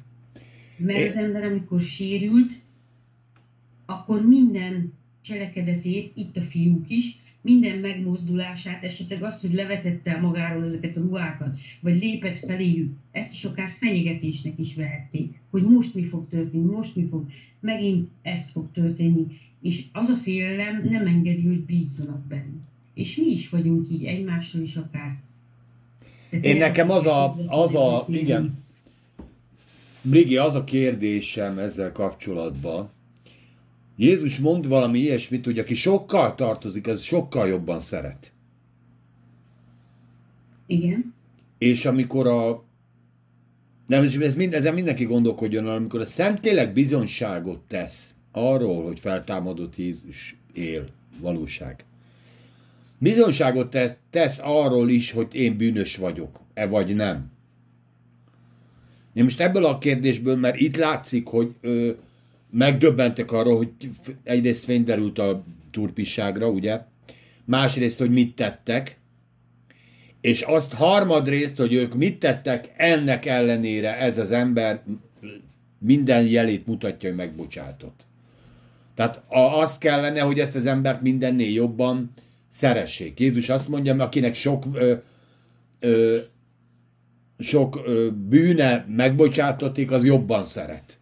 Mert az ember, amikor sérült, akkor minden cselekedetét, itt a fiúk is, minden megmozdulását, esetleg azt, hogy levetette magáról ezeket a ruhákat, vagy lépett feléjük, ezt is akár fenyegetésnek is vehették, hogy most mi fog történni, most mi fog, megint ez fog történni, és az a félelem nem engedi, hogy bízzanak benne. És mi is vagyunk így egymással is akár. Tehát Én nekem az a, az a, igen, Brigi, az a kérdésem ezzel kapcsolatban. Jézus mond valami ilyesmit, hogy aki sokkal tartozik, az sokkal jobban szeret. Igen. És amikor a nem, ez, ez mind, ezen mindenki gondolkodjon, amikor a Szentlélek bizonyságot tesz arról, hogy feltámadott Jézus él, valóság. Bizonyságot te- tesz arról is, hogy én bűnös vagyok, e vagy nem. Én most ebből a kérdésből, mert itt látszik, hogy ö, megdöbbentek arról, hogy egyrészt fény derült a turpisságra, ugye? Másrészt, hogy mit tettek, és azt harmadrészt, hogy ők mit tettek, ennek ellenére ez az ember minden jelét mutatja, hogy megbocsátott. Tehát a, az kellene, hogy ezt az embert mindennél jobban szeressék. Jézus azt mondja, akinek sok, ö, ö, sok ö, bűne megbocsátotik, az jobban szeret.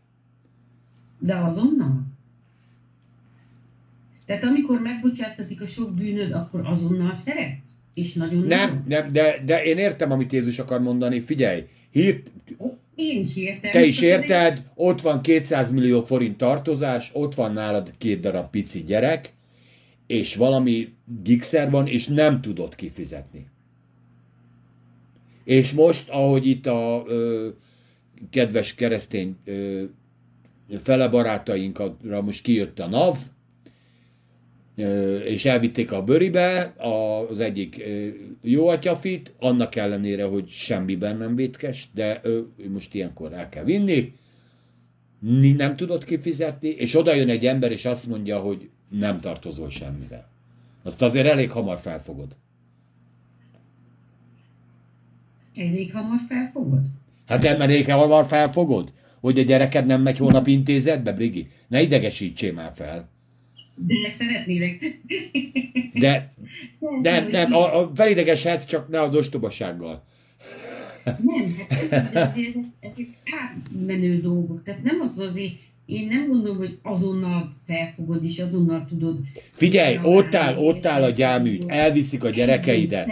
De azonnal? Tehát amikor megbocsátatik a sok bűnöd, akkor azonnal szeretsz? És nagyon Nem, nem de, de én értem, amit Jézus akar mondani. Figyelj, hírt, Én is értem. Te is érted, ott van 200 millió forint tartozás, ott van nálad két darab pici gyerek, és valami gigszer van, és nem tudod kifizetni. És most, ahogy itt a ö, kedves keresztény ö, fele barátainkra most kijött a NAV, és elvitték a bőribe az egyik jó atyafit, annak ellenére, hogy semmiben nem vétkes, de ő most ilyenkor el kell vinni, Ni- nem tudod kifizetni, és oda jön egy ember, és azt mondja, hogy nem tartozol semmivel. Azt azért elég hamar felfogod. Elég hamar felfogod? Hát elég hamar felfogod, hogy a gyereked nem megy holnap intézetbe, Brigi? Ne idegesítsél már fel. De szeretnélek. De nem, nem, a, a felidegeshetsz, csak ne az ostobasággal. Nem, hát de azért ezek átmenő dolgok. Tehát nem az azért, én nem gondolom, hogy azonnal felfogod és azonnal tudod. Figyelj, ott áll, ott áll a gyámügy, elviszik a gyerekeidet.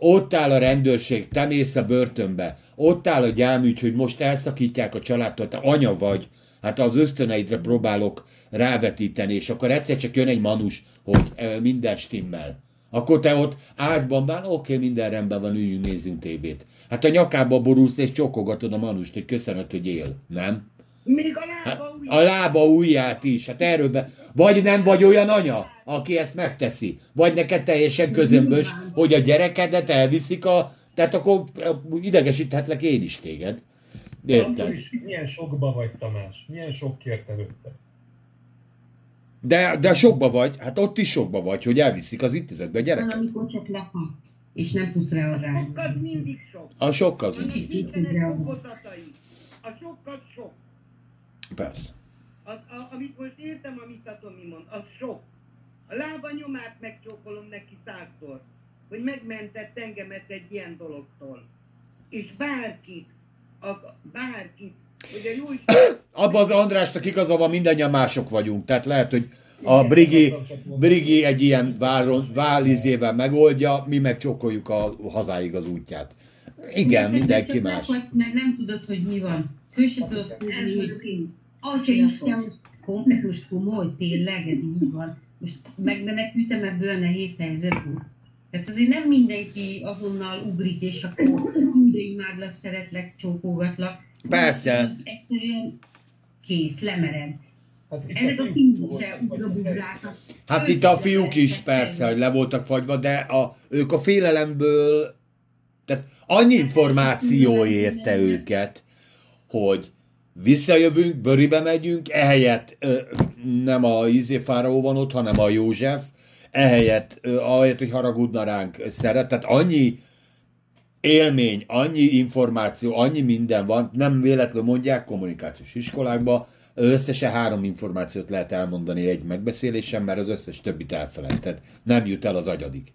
Ott áll a rendőrség, te mész a börtönbe. Ott áll a gyámügy, hogy most elszakítják a családtól, te anya vagy. Hát az ösztöneidre próbálok rávetíteni, és akkor egyszer csak jön egy manus, hogy minden stimmel. Akkor te ott ázban bán, oké, minden rendben van, üljünk, nézzünk tévét. Hát a nyakába borulsz és csokogatod a manust, hogy köszönöd, hogy él, nem? Még a Hát, lába úgy. a lába ujját is, hát erről be... Vagy nem vagy olyan anya, aki ezt megteszi. Vagy neked teljesen közömbös, hogy a gyerekedet elviszik a... Tehát akkor idegesíthetlek én is téged. Érted? is milyen sokba vagy, Tamás? Milyen sok kért előtte? De, de sokba vagy, hát ott is sokba vagy, hogy elviszik az intézetbe a gyereket. amikor csak lakhat, és nem tudsz reagálni. Sok az mindig sok. A sok az. Nincsenek reagálsz. fokozatai. A sok az sok. Persze. A, a, amit most értem, amit a Tomi mond, az sok. A lába nyomát megcsókolom neki százszor, hogy megmentett engemet egy ilyen dologtól. És bárkit, a, bárkit, hogy a jó Isten Abban az Andrásnak igaza van, mindannyian mások vagyunk. Tehát lehet, hogy a Brigi, Brigi egy ilyen váron, válizével megoldja, mi meg csokoljuk a hazáig az útját. Igen, mindenki más. Meghagysz, mert nem tudod, hogy mi van. Fő se tudod Ez hogy. Atya Isten, most kom, ez most komoly, tényleg, ez így van. Most megmenekültem ebből a nehéz helyzetből. Tehát azért nem mindenki azonnal ugrik, és akkor de imádlak, szeretlek, csókolgatlak. Persze. Egyszerűen kész, lemered. Hát Ezek a fiúk ugrabugrátak. Hát itt a fiúk is persze, hogy le voltak fagyva, de a, ők a félelemből, tehát annyi információ érte őket, hogy visszajövünk, bőribe megyünk, ehelyett ö, nem a Izé Fáraó van ott, hanem a József, ehelyett, ö, ahelyett, hogy haragudna ránk szeret, tehát annyi élmény, annyi információ, annyi minden van, nem véletlenül mondják kommunikációs iskolákba, összesen három információt lehet elmondani egy megbeszélésen, mert az összes többit elfelejtett. Nem jut el az agyadig.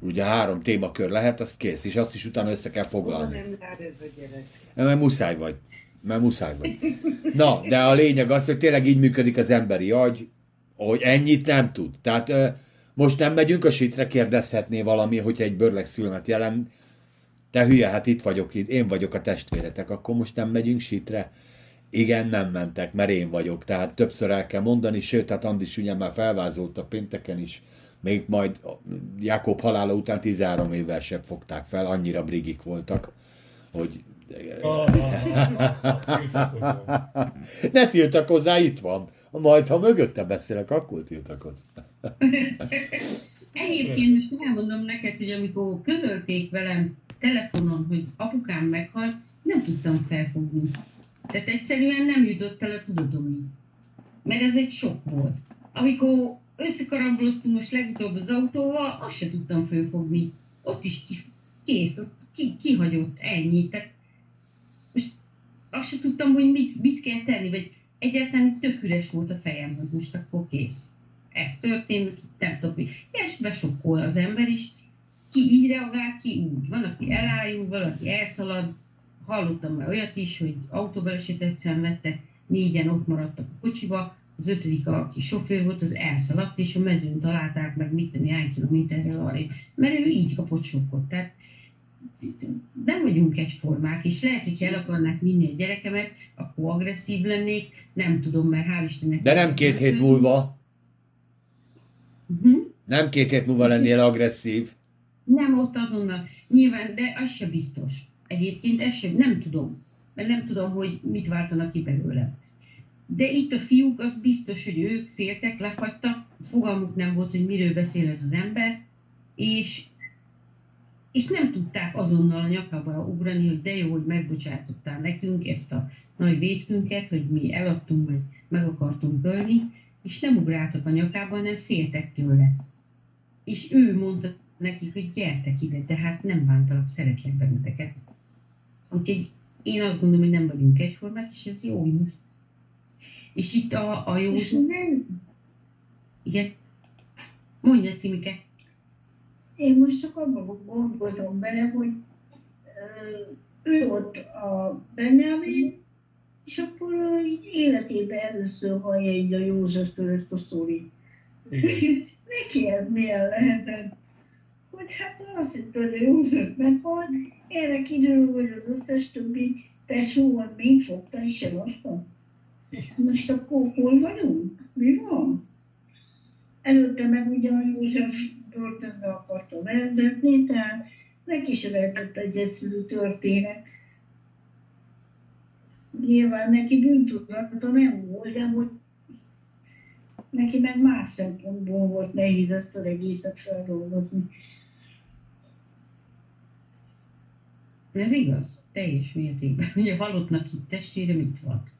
Ugye három témakör lehet, azt kész, és azt is utána össze kell foglalni. nem a gyerek? Mert muszáj vagy. Mert muszáj vagy. Na, de a lényeg az, hogy tényleg így működik az emberi agy, hogy ennyit nem tud. Tehát most nem megyünk a sitre, kérdezhetné valami, hogyha egy Börlex filmet jelent, te hülye, hát itt vagyok, itt, én vagyok a testvéretek, akkor most nem megyünk sitre? Igen, nem mentek, mert én vagyok, tehát többször el kell mondani, sőt, hát Andis ugye már felvázolta pénteken is, még majd Jakob halála után 13 évvel sem fogták fel, annyira brigik voltak, hogy Ah, ne tiltakozzál, itt van. Majd, ha mögötte beszélek, akkor tiltakozz. Egyébként most elmondom neked, hogy amikor közölték velem telefonon, hogy apukám meghalt, nem tudtam felfogni. Tehát egyszerűen nem jutott el a tudatomig. Mert ez egy sok volt. Amikor összekaramboloztunk most legutóbb az autóval, azt se tudtam felfogni. Ott is ki, kész, ott ki, kihagyott ennyi. Tehát most azt se tudtam, hogy mit, mit kell tenni, vagy egyáltalán tök üres volt a fejem, hogy most akkor kész. Ez történt, nem tudok mi. És besokkol az ember is, ki így reagál, ki úgy. Van, aki elájul, valaki elszalad. Hallottam már olyat is, hogy autóbalesetet szenvedtek, négyen ott maradtak a kocsiba, az ötödik, aki sofőr volt, az elszaladt, és a mezőn találták meg, mit tudom, hány kilométerrel arrébb, mert ő így kapott sokkot. Tehát nem vagyunk egyformák, és lehet, hogy el akarnák vinni a gyerekemet, akkor agresszív lennék, nem tudom, mert hál' Istennek... De nem két hét múlva, Uh-huh. nem két hét múlva lennél agresszív. Nem ott azonnal. Nyilván, de az se biztos. Egyébként ez sem, nem tudom. Mert nem tudom, hogy mit váltanak ki belőle. De itt a fiúk, az biztos, hogy ők féltek, lefagytak, fogalmuk nem volt, hogy miről beszél ez az ember, és, és nem tudták azonnal a nyakába ugrani, hogy de jó, hogy megbocsátottál nekünk ezt a nagy vétkünket, hogy mi eladtunk, vagy meg akartunk ölni, és nem ugráltak a nyakába, hanem féltek tőle. És ő mondta nekik, hogy gyertek ide, de hát nem bántalak, szeretlek benneteket. Úgyhogy én azt gondolom, hogy nem vagyunk egyformák, és ez jó így. És itt a, a jó... És nem, Igen. Mondja, Timike. Én most csak abban gondoltam bele, hogy ő ott a Benjamin, és akkor így életében először hallja így a Józseftől ezt a sztorit. Neki ez milyen lehetett? Hogy hát azt hitte, hogy a József meghalt, erre kiderül, hogy az összes többi tesóval még fogta és sem adta. Most akkor hol vagyunk? Mi van? Előtte meg ugye a József börtönbe akarta vezetni, tehát neki is lehetett egy egyszerű történet. Nyilván neki bűntudata nem volt, de hogy neki meg más szempontból volt nehéz ezt az egészet feldolgozni. Ez igaz, teljes mértékben. Ugye a halottnak itt testére mit van?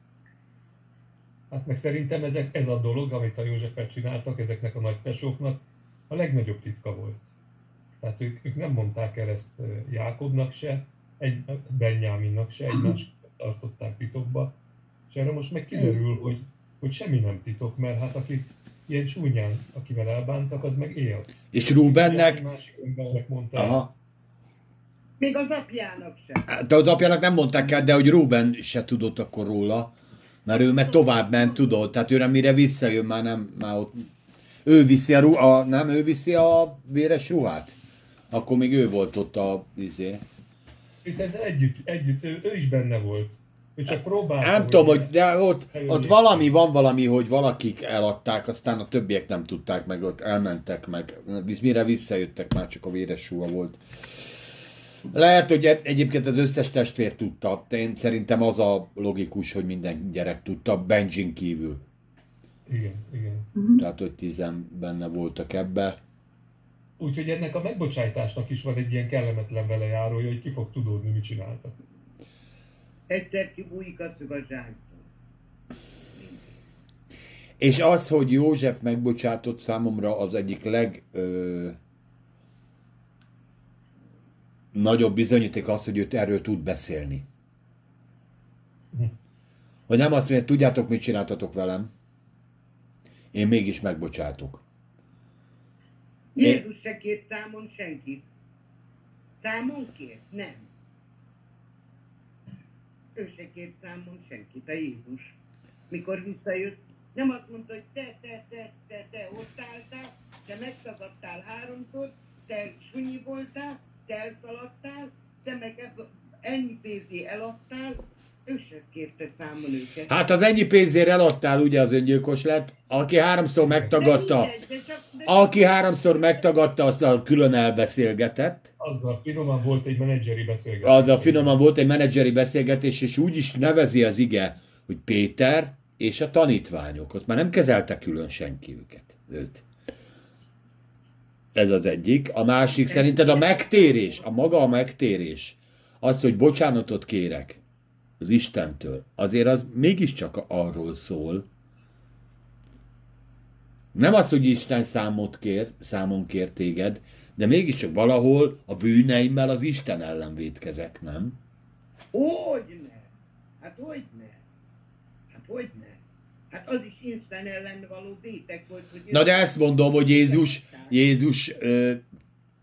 Hát meg szerintem ezek, ez a dolog, amit a Józsefet csináltak, ezeknek a nagy tesóknak, a legnagyobb titka volt. Tehát ők, ők nem mondták el ezt Jákobnak se, egy, Benjáminnak se, egymást tartották titokba, és erre most meg kiderül, hogy, hogy semmi nem titok, mert hát akit ilyen csúnyán, akivel elbántak, az meg él. És Rubennek, Másik embernek el. aha, Még az apjának sem. de az apjának nem mondták el, de hogy Ruben se tudott akkor róla, Mert ő meg tovább ment, tudod, tehát őre mire visszajön, már nem, már ott, ő viszi a, a nem, ő viszi a véres ruhát? Akkor még ő volt ott a, izé. Viszont együtt, együtt ő, ő is benne volt. Ő csak próbálta. Nem tudom, hogy de ott, ott valami, van valami, hogy valakik eladták, aztán a többiek nem tudták, meg ott elmentek, meg mire visszajöttek, már csak a véres ruha volt. Lehet, hogy egy- egyébként az összes testvér tudta. Én szerintem az a logikus, hogy minden gyerek tudta, Benjin kívül. Igen, igen. Tehát, hogy tizen benne voltak ebbe. Úgyhogy ennek a megbocsájtásnak is van egy ilyen kellemetlen velejárója, hogy ki fog tudódni, mit csináltak. Egyszer kibújik a zsákból. És az, hogy József megbocsátott számomra az egyik leg ö, nagyobb bizonyíték az, hogy őt erről tud beszélni. Hm. Hogy nem azt mondja, tudjátok, mit csináltatok velem? Én mégis megbocsátok. Jézus se kért számon senkit. Számon kért? Nem. Ő se kért számon senkit, a Jézus. Mikor visszajött, nem azt mondta, hogy te, te, te, te, te ott álltál, te megtagadtál háromszor, te sunyi voltál, te elszaladtál, te meg ennyi pénzé eladtál, ő sem kérte számon őket. Hát az ennyi pénzért eladtál, ugye az öngyilkos lett, aki háromszor megtagadta, De mindegy, de csak- de- aki háromszor megtagadta, azt a külön elbeszélgetett. Azzal finoman volt egy menedzseri beszélgetés. Az a finoman volt egy menedzseri beszélgetés, és úgy is nevezi az ige, hogy Péter és a tanítványok. Ott már nem kezelte külön senki őket, őt. Ez az egyik. A másik szerinted a megtérés, a maga a megtérés, az, hogy bocsánatot kérek az Istentől, azért az mégiscsak arról szól. Nem az, hogy Isten számot kér, számon kér téged, de mégiscsak valahol a bűneimmel az Isten ellen védkezek, nem? Hogyne? Hát hogyne? Hát hogyne? Hát az is Isten ellen való vétek volt, hogy... Na de ezt mondom, hogy Jézus, Jézus, ö,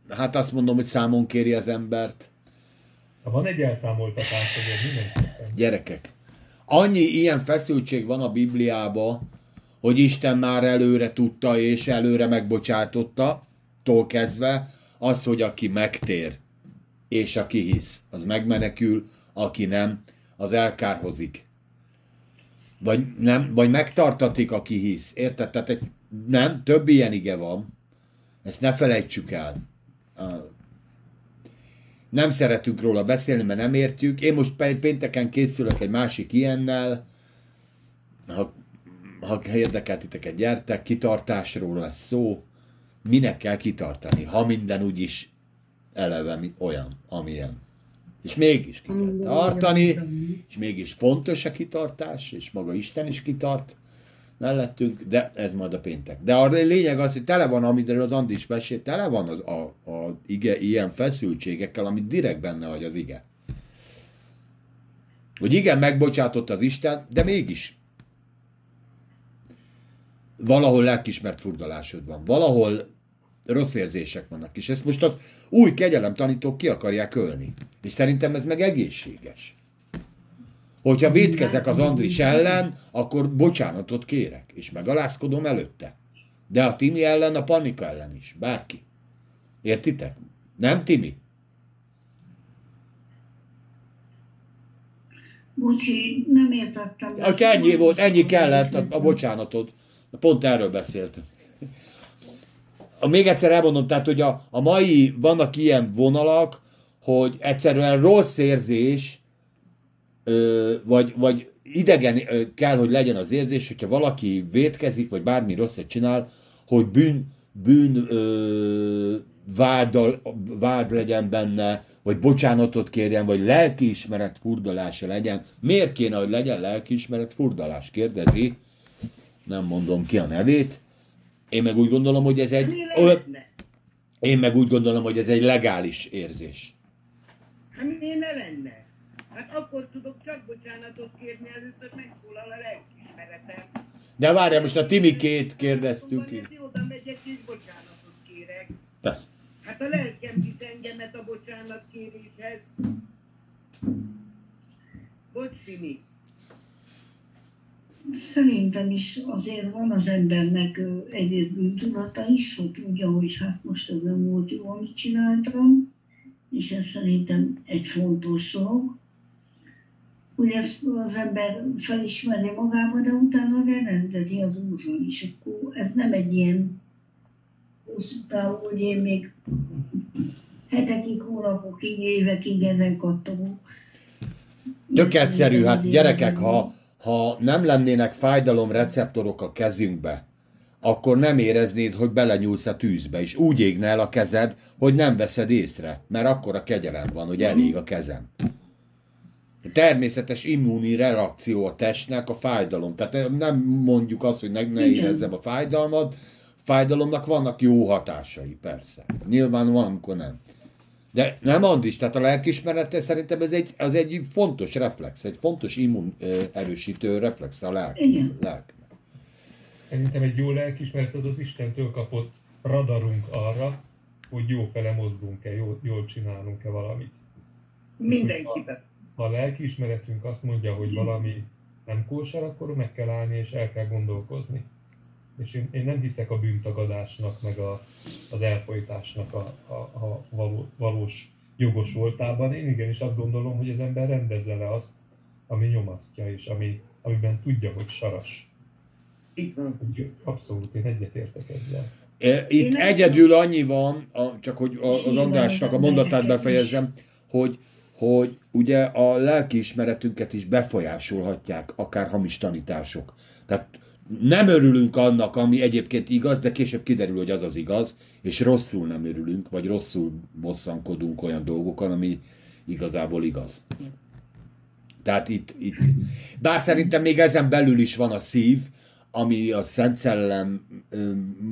hát azt mondom, hogy számon kéri az embert. Ha van egy elszámoltatás, azért mindenképpen. Gyerekek, annyi ilyen feszültség van a Bibliába, hogy Isten már előre tudta és előre megbocsátotta, tól kezdve, az, hogy aki megtér, és aki hisz, az megmenekül, aki nem, az elkárhozik. Vagy, nem, vagy megtartatik, aki hisz. Érted? Tehát egy, nem, több ilyen ige van. Ezt ne felejtsük el. Nem szeretünk róla beszélni, mert nem értjük. Én most pénteken készülök egy másik ilyennel. Ha, ha érdekel titeket, gyertek, kitartásról lesz szó. Minek kell kitartani, ha minden úgyis eleve olyan, amilyen. És mégis ki kell tartani, és mégis fontos a kitartás, és maga Isten is kitart mellettünk, de ez majd a péntek. De a lényeg az, hogy tele van, amiről az Andi is mesél, tele van az, a, a ige ilyen feszültségekkel, amit direkt benne hagy az ige. Hogy igen, megbocsátott az Isten, de mégis valahol lelkismert furdalásod van, valahol rossz érzések vannak, és ezt most az új kegyelem tanítók ki akarják ölni. És szerintem ez meg egészséges. Hogyha védkezek az Andris ellen, akkor bocsánatot kérek, és megalázkodom előtte. De a Timi ellen, a Panika ellen is. Bárki. Értitek? Nem, Timi? Bocsi, nem értettem. Ha ennyi volt, ennyi kellett a, a bocsánatod. Pont erről beszéltem. A- Még egyszer elmondom, tehát, hogy a, a mai, vannak ilyen vonalak, hogy egyszerűen rossz érzés, vagy, vagy idegen kell, hogy legyen az érzés, hogyha valaki vétkezik, vagy bármi rosszat csinál, hogy bűn, bűn ö, váddal, vád legyen benne, vagy bocsánatot kérjen, vagy lelkiismeret furdalása legyen. Miért kéne, hogy legyen lelkiismeret furdalás? Kérdezi. Nem mondom ki a nevét. Én meg úgy gondolom, hogy ez egy... Ö, én meg úgy gondolom, hogy ez egy legális érzés. Hát miért ne lenne? Hát akkor tudok csak bocsánatot kérni, először megszólal a lelkismeretem. De várjál, most a Timikét kérdeztük. Akkor én oda megyek és bocsánatot kérek. Persze. Hát a lelkem visz engemet a bocsánat kéréshez. Bocs, Timi. Szerintem is azért van az embernek egyrészt bűntudata is, hogy tudja, hogy hát most ez nem volt jó, amit csináltam, és ez szerintem egy fontos dolog. Hogy ezt az ember felismeri magába, de utána rendezi az úrral is. Akkor ez nem egy ilyen hosszú távú, hogy én még hetekig, hónapokig, évekig ezen kattogok. Tök egyszerű, hát gyerekek, ha, ha nem lennének fájdalom receptorok a kezünkbe, akkor nem éreznéd, hogy belenyúlsz a tűzbe, és úgy égne el a kezed, hogy nem veszed észre, mert akkor a kegyelem van, hogy elég a kezem. Természetes immuní reakció a testnek a fájdalom. Tehát nem mondjuk azt, hogy ne, ne érezzem a fájdalmat, fájdalomnak vannak jó hatásai, persze. Nyilván van, amikor nem. De nem Andis, tehát a lelkismerete szerintem ez egy, az egy fontos reflex, egy fontos immun ö, erősítő reflex a lelk, lelknek. Szerintem egy jó lelkismeret az az Istentől kapott radarunk arra, hogy jó fele mozgunk-e, jól, jól csinálunk-e valamit. Mindenkiben. Ha a lelkiismeretünk azt mondja, hogy valami nem kóser, akkor meg kell állni és el kell gondolkozni. És én, én nem hiszek a bűntagadásnak, meg a, az elfolytásnak a, a, a való, valós jogos voltában. Én igenis azt gondolom, hogy az ember rendezze le azt, ami nyomasztja, és ami, amiben tudja, hogy saras. Így van. Abszolút, én egyetértek ezzel. E, Itt egyedül annyi van, csak hogy az Andrásnak a mondatát befejezzem, hogy, hogy ugye a lelkiismeretünket is befolyásolhatják akár hamis tanítások. Tehát nem örülünk annak, ami egyébként igaz, de később kiderül, hogy az az igaz, és rosszul nem örülünk, vagy rosszul bosszankodunk olyan dolgokon, ami igazából igaz. Tehát itt, itt, bár szerintem még ezen belül is van a szív, ami a Szent Szellem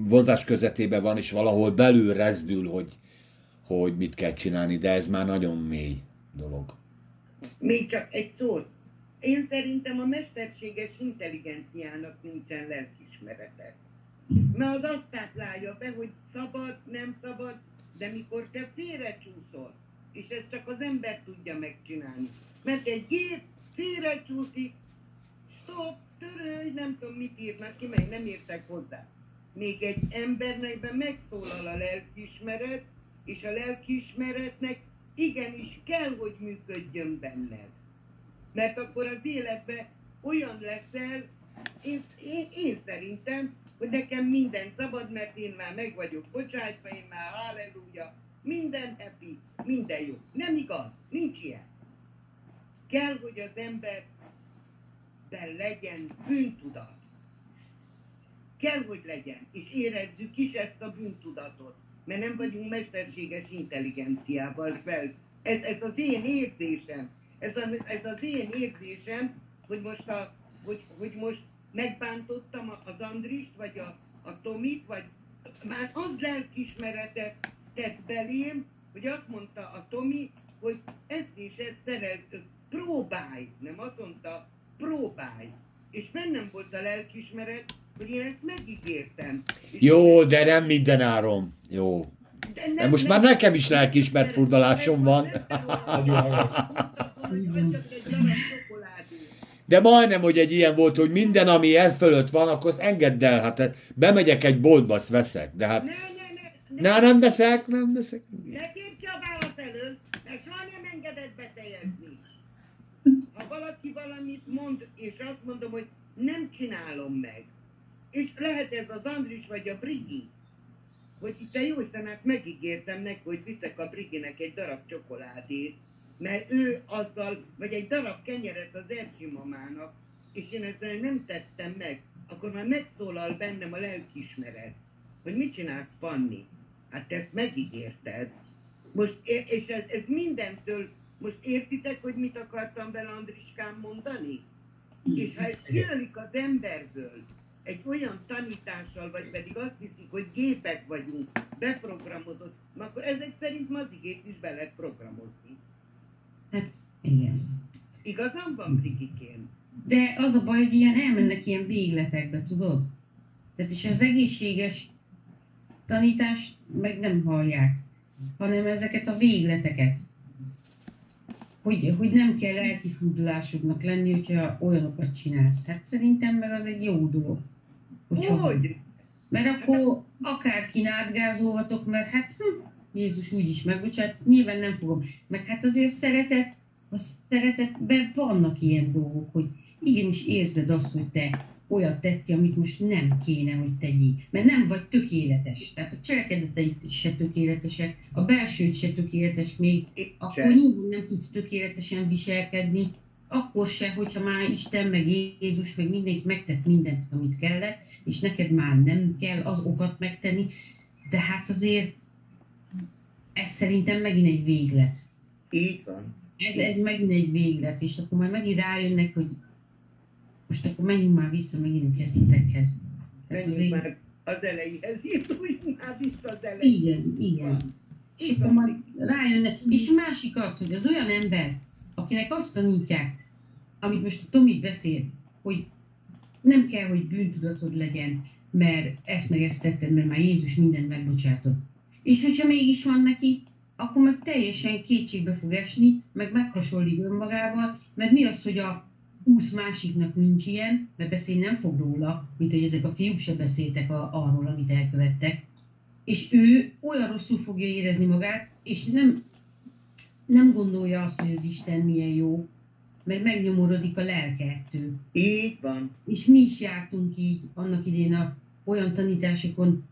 vonzás közvetében van, és valahol belül rezdül, hogy, hogy mit kell csinálni, de ez már nagyon mély dolog. Még csak egy szót. Én szerintem a mesterséges intelligenciának nincsen lelkismerete. Mert az azt táplálja be, hogy szabad, nem szabad, de mikor te félrecsúszol, és ezt csak az ember tudja megcsinálni. Mert egy gép félrecsúszik, stop, törölj, nem tudom mit írnak ki, mert nem értek hozzá. Még egy embernek megszólal a lelkiismeret, és a lelkiismeretnek igenis kell, hogy működjön benned. Mert akkor az életben olyan leszel, én, én, én szerintem, hogy nekem minden szabad, mert én már meg vagyok bocsátva, én már halleluja, minden happy, minden jó. Nem igaz, nincs ilyen. Kell, hogy az emberben legyen bűntudat. Kell, hogy legyen, és érezzük is ezt a bűntudatot, mert nem vagyunk mesterséges intelligenciával fel. Ez, ez az én érzésem, ez, a, ez az én érzésem, hogy most, a, hogy, hogy most megbántottam az Andrist, vagy a, a Tomit, vagy már az lelkismeretet tett belém, hogy azt mondta a Tomi, hogy ezt és ezt szeret, próbálj, nem azt mondta, próbálj. És bennem volt a lelkismeret, hogy én ezt megígértem. Jó, de nem minden áron. Jó. de De most már nekem is lelkiismert furdalásom van. De majdnem, hogy egy ilyen volt, hogy minden, ami ez fölött van, akkor azt engedd el. Hát bemegyek egy boltba, azt veszek. De hát, Ne, ne, ne, na nem veszek, nem veszek. Ne kérj válasz elől, mert soha nem engedett beteljezni. Ha valaki valamit mond, és azt mondom, hogy nem csinálom meg, és lehet ez az Andris vagy a Brigi, hogy itt a jó Istenát megígértem neki, hogy viszek a Briginek egy darab csokoládét, mert ő azzal, vagy egy darab kenyeret az Erzsi mamának, és én ezzel nem tettem meg, akkor már megszólal bennem a lelkismeret, hogy mit csinálsz, Panni? Hát te ezt megígérted. Most, és ez, ez mindentől, most értitek, hogy mit akartam vele Andriskám mondani? És ha ez kijönlik az emberből, egy olyan tanítással, vagy pedig azt hiszik, hogy gépek vagyunk, beprogramozott, akkor ezek szerint mazigét is be lehet programozni. Hát igen. Igazam van, Brigikém? De az a baj, hogy ilyen elmennek ilyen végletekbe, tudod? Tehát és az egészséges tanítást meg nem hallják, hanem ezeket a végleteket. hogy, hogy nem kell lelkifurdulásoknak lenni, hogyha olyanokat csinálsz. Hát szerintem meg az egy jó dolog. Hogy? Mert akkor akár kinátgázolhatok, mert hát hm, Jézus úgyis megbocsát, nyilván nem fogom. Meg hát azért szeretet, a szeretetben vannak ilyen dolgok, hogy igenis érzed azt, hogy te olyat tettél, amit most nem kéne, hogy tegyél. Mert nem vagy tökéletes. Tehát a cselekedeteid se tökéletesek, a belsőd se tökéletes még, akkor nyilván nem tudsz tökéletesen viselkedni, akkor se, hogyha már Isten, meg Jézus, meg mindenki megtett mindent, amit kellett, és neked már nem kell az okat megtenni, de hát azért ez szerintem megint egy véglet. Így van. Ez, ez megint egy véglet, és akkor majd megint rájönnek, hogy most akkor menjünk már vissza megint a kezdetekhez. Menjünk azért, már az elejéhez, induljunk már vissza az elejéhez. igen, igen. És akkor majd rájönnek. És másik az, hogy az olyan ember, akinek azt tanítják, amit most Tomi beszél, hogy nem kell, hogy bűntudatod legyen, mert ezt meg ezt tetted, mert már Jézus mindent megbocsátott. És hogyha mégis van neki, akkor meg teljesen kétségbe fog esni, meg meghasonlít önmagával, mert mi az, hogy a 20 másiknak nincs ilyen, mert beszélni nem fog róla, mint hogy ezek a fiúk se beszéltek a, arról, amit elkövettek. És ő olyan rosszul fogja érezni magát, és nem, nem gondolja azt, hogy az Isten milyen jó, mert megnyomorodik a lelke ettől. Így van. És mi is jártunk így annak idén a olyan tanításokon,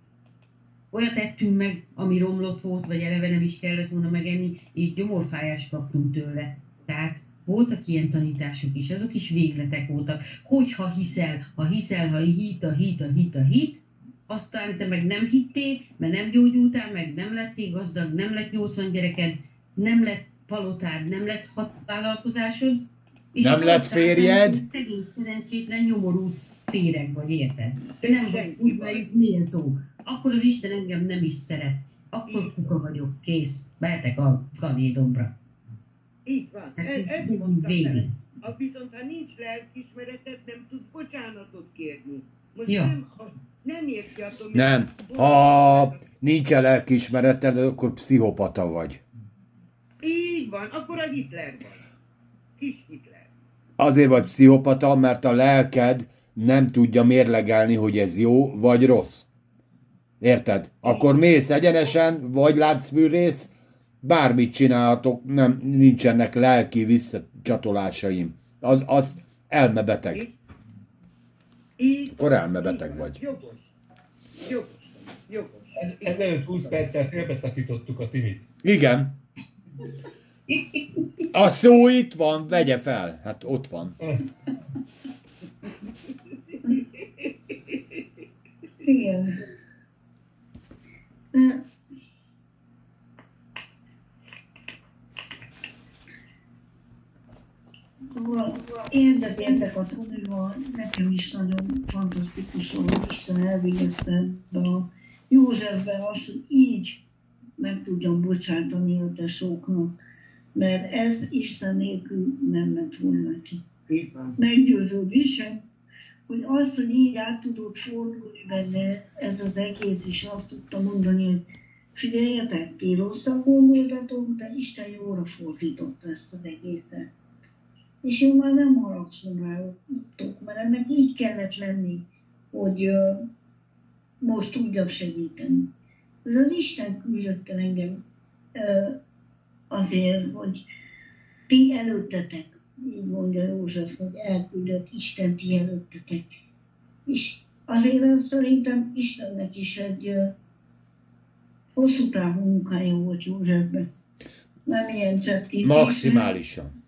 olyat ettünk meg, ami romlott volt, vagy eleve nem is kellett volna megenni, és gyomorfájást kaptunk tőle. Tehát voltak ilyen tanítások is, azok is végletek voltak. Hogyha hiszel, ha hiszel, ha hit, a hit, a hit, a hit, aztán te meg nem hittél, mert nem gyógyultál, meg nem lettél gazdag, nem lett 80 gyereked, nem lett palotád, nem lett hat vállalkozásod, és Nem lett férjed? Szegény, szerencsétlen, nyomorult féreg vagy, érted? Nem vagy úgy melyik méltó. Akkor az Isten engem nem is szeret. Akkor kuka vagyok, kész. Mehetek a kanédomra. Így van. Tehát Ez, ez ez végig. Ha viszont ha nincs lelkismereted, nem tudsz bocsánatot kérni. Most Ja. nem, nem érti a Tomi. Nem. Ha nincs lelkiismereted, akkor pszichopata vagy. Így van, akkor a Hitler van. Kis Hitler. Azért vagy pszichopata, mert a lelked nem tudja mérlegelni, hogy ez jó vagy rossz. Érted? Akkor mész egyenesen, vagy látszfűrész, bármit csinálhatok, nem, nincsenek lelki visszacsatolásaim. Az, az elmebeteg. Így. Akkor elmebeteg vagy. Jogos. Jogos. Jogos. Ez, ezelőtt 20 perccel félbeszakítottuk a Timit. Igen. A szó itt van, vegye fel. Hát ott van. Szóval érdekeltek a Tomival, nekem is nagyon fantasztikus, hogy Isten elvégezte ebbe a Józsefbe azt, hogy így meg tudjam bocsátani a tesóknak, mert ez Isten nélkül nem ment volna van. meggyőződésem, hogy az, hogy így át tudott fordulni benne ez az egész, és azt tudta mondani, hogy figyeljetek, ti rosszak gondoltatok, de Isten jóra fordította ezt az egészet. És én már nem haragszom rátok, mert ennek így kellett lenni, hogy uh, most tudjak segíteni. Ez az Isten küldött el engem uh, azért, hogy ti előttetek, így mondja József, hogy elküldött Isten ti előttetek. És azért az szerintem Istennek is egy hosszú távú munkája volt Józsefben. Nem ilyen csetti. Maximálisan.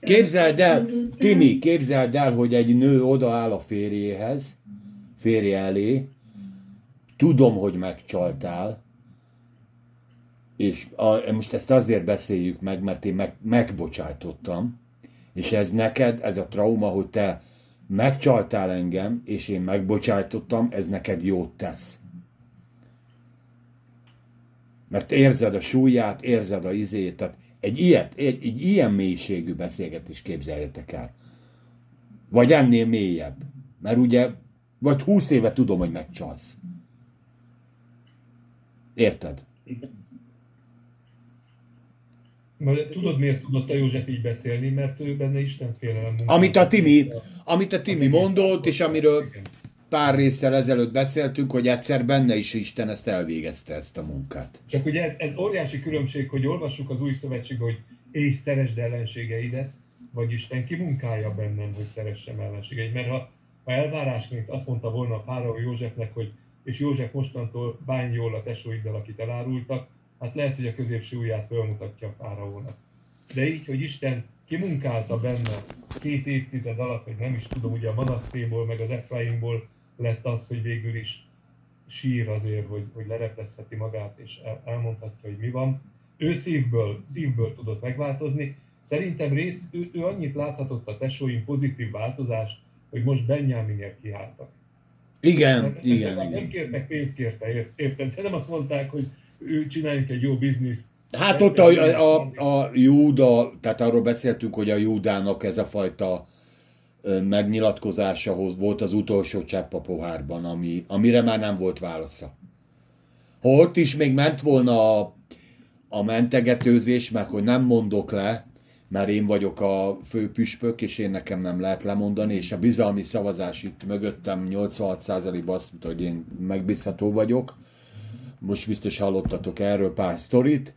Képzeld el, Timi, képzeld el, hogy egy nő odaáll a férjéhez, férje elé, tudom, hogy megcsaltál, és a, most ezt azért beszéljük meg, mert én meg, megbocsájtottam, és ez neked, ez a trauma, hogy te megcsaltál engem, és én megbocsájtottam, ez neked jót tesz. Mert érzed a súlyát, érzed a izét, tehát egy, ilyet, egy, egy ilyen mélységű beszélgetést képzeljetek el. Vagy ennél mélyebb. Mert ugye, vagy húsz éve tudom, hogy megcsalsz. Érted? Mert tudod, miért tudott a József így beszélni? Mert ő benne Isten félelem munkája. Amit a Timi, amit a Timi mondott, és amiről pár résszel ezelőtt beszéltünk, hogy egyszer benne is Isten ezt elvégezte, ezt a munkát. Csak ugye ez, ez óriási különbség, hogy olvassuk az új szövetségben, hogy és szeresd ellenségeidet, vagy Isten kimunkálja bennem, hogy szeressem ellenségeidet. Mert ha, ha elvárásként azt mondta volna a fáraó Józsefnek, hogy és József mostantól bánj jól a tesóiddal, akit elárultak, hát lehet, hogy a középső ujját felmutatja a fáraónak. De így, hogy Isten kimunkálta benne két évtized alatt, vagy nem is tudom, ugye a Manasszéból, meg az Efraimból lett az, hogy végül is sír azért, hogy, hogy lereplezheti magát, és el, elmondhatja, hogy mi van. Ő szívből, szívből tudott megváltozni. Szerintem rész, ő, ő annyit láthatott a tesóim pozitív változást, hogy most Benjaminért kiálltak. Igen, Nem, igen, nem, nem igen. kértek pénzt kérte, ért- érted? Nem azt mondták, hogy ő csináljunk egy jó bizniszt. Hát ott a, a, a, a Júda, tehát arról beszéltünk, hogy a Júdának ez a fajta megnyilatkozásahoz volt az utolsó csepp a pohárban, ami, amire már nem volt válasza. Ha ott is még ment volna a, a mentegetőzés, meg hogy nem mondok le, mert én vagyok a főpüspök, és én nekem nem lehet lemondani, és a bizalmi szavazás itt mögöttem 86%-ban azt mondta, hogy én megbízható vagyok. Most biztos hallottatok erről pár sztorit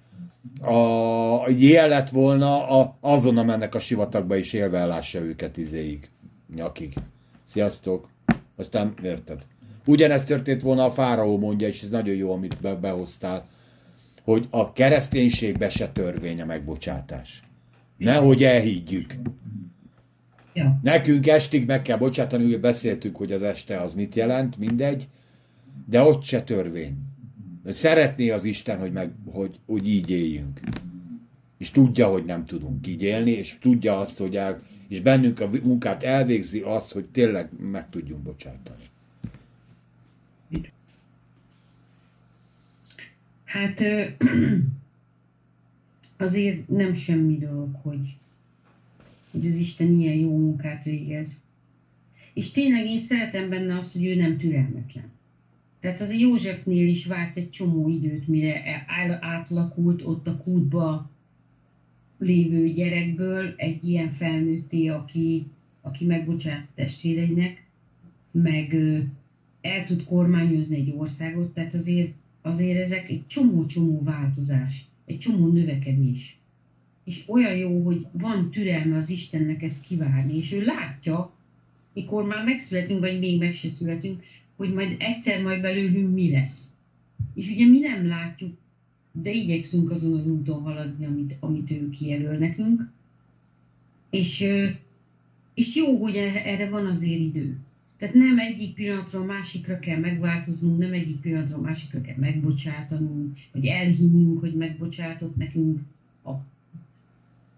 a jel lett volna, a, azonnal mennek a sivatagba és élve ellássa őket izéig, nyakig. Sziasztok! Aztán érted. Ugyanezt történt volna a fáraó mondja, és ez nagyon jó, amit be, behoztál, hogy a kereszténységbe se törvény a megbocsátás. Nehogy elhiggyük. Ja. Nekünk estig meg kell bocsátani, ugye beszéltük, hogy az este az mit jelent, mindegy, de ott se törvény. Szeretné az Isten, hogy, meg, hogy, hogy így éljünk. És tudja, hogy nem tudunk így élni, és tudja azt, hogy el, és bennünk a munkát elvégzi azt, hogy tényleg meg tudjunk bocsátani. Hát azért nem semmi dolog, hogy, hogy az Isten ilyen jó munkát végez. És tényleg én szeretem benne azt, hogy ő nem türelmetlen. Tehát az a Józsefnél is várt egy csomó időt, mire el- átalakult ott a kútba lévő gyerekből egy ilyen felnőtté, aki, aki megbocsát testvéreinek, meg el tud kormányozni egy országot, tehát azért, azért ezek egy csomó-csomó változás, egy csomó növekedés. És olyan jó, hogy van türelme az Istennek ezt kivárni, és ő látja, mikor már megszületünk, vagy még meg se születünk, hogy majd egyszer majd belőlünk mi lesz. És ugye mi nem látjuk, de igyekszünk azon az úton haladni, amit, amit ő kijelöl nekünk. És, és jó, hogy e- erre van azért idő. Tehát nem egyik pillanatról a másikra kell megváltoznunk, nem egyik pillanatról a másikra kell megbocsátanunk, vagy elhinnünk, hogy megbocsátott nekünk a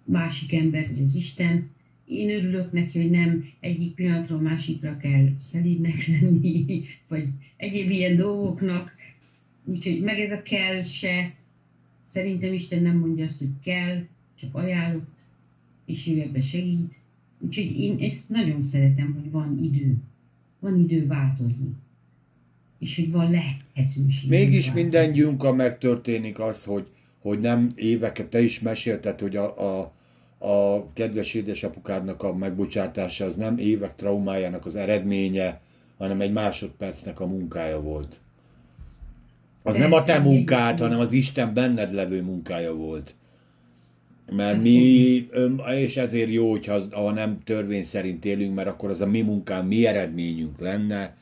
másik ember, vagy az Isten. Én örülök neki, hogy nem egyik pillanatról másikra kell szelídnek lenni, vagy egyéb ilyen dolgoknak. Úgyhogy meg ez a kell se, szerintem Isten nem mondja azt, hogy kell, csak ajánlott, és ő ebbe segít. Úgyhogy én ezt nagyon szeretem, hogy van idő. Van idő változni. És hogy van lehetőség. Mégis változni. mindennyiunkkal megtörténik az, hogy, hogy nem éveket, te is mesélted, hogy a, a, a kedves édesapukádnak a megbocsátása az nem évek traumájának az eredménye, hanem egy másodpercnek a munkája volt. Az nem a te munkád, hanem az Isten benned levő munkája volt. Mert mi, öm, és ezért jó, hogyha ha nem törvény szerint élünk, mert akkor az a mi munkám, mi eredményünk lenne,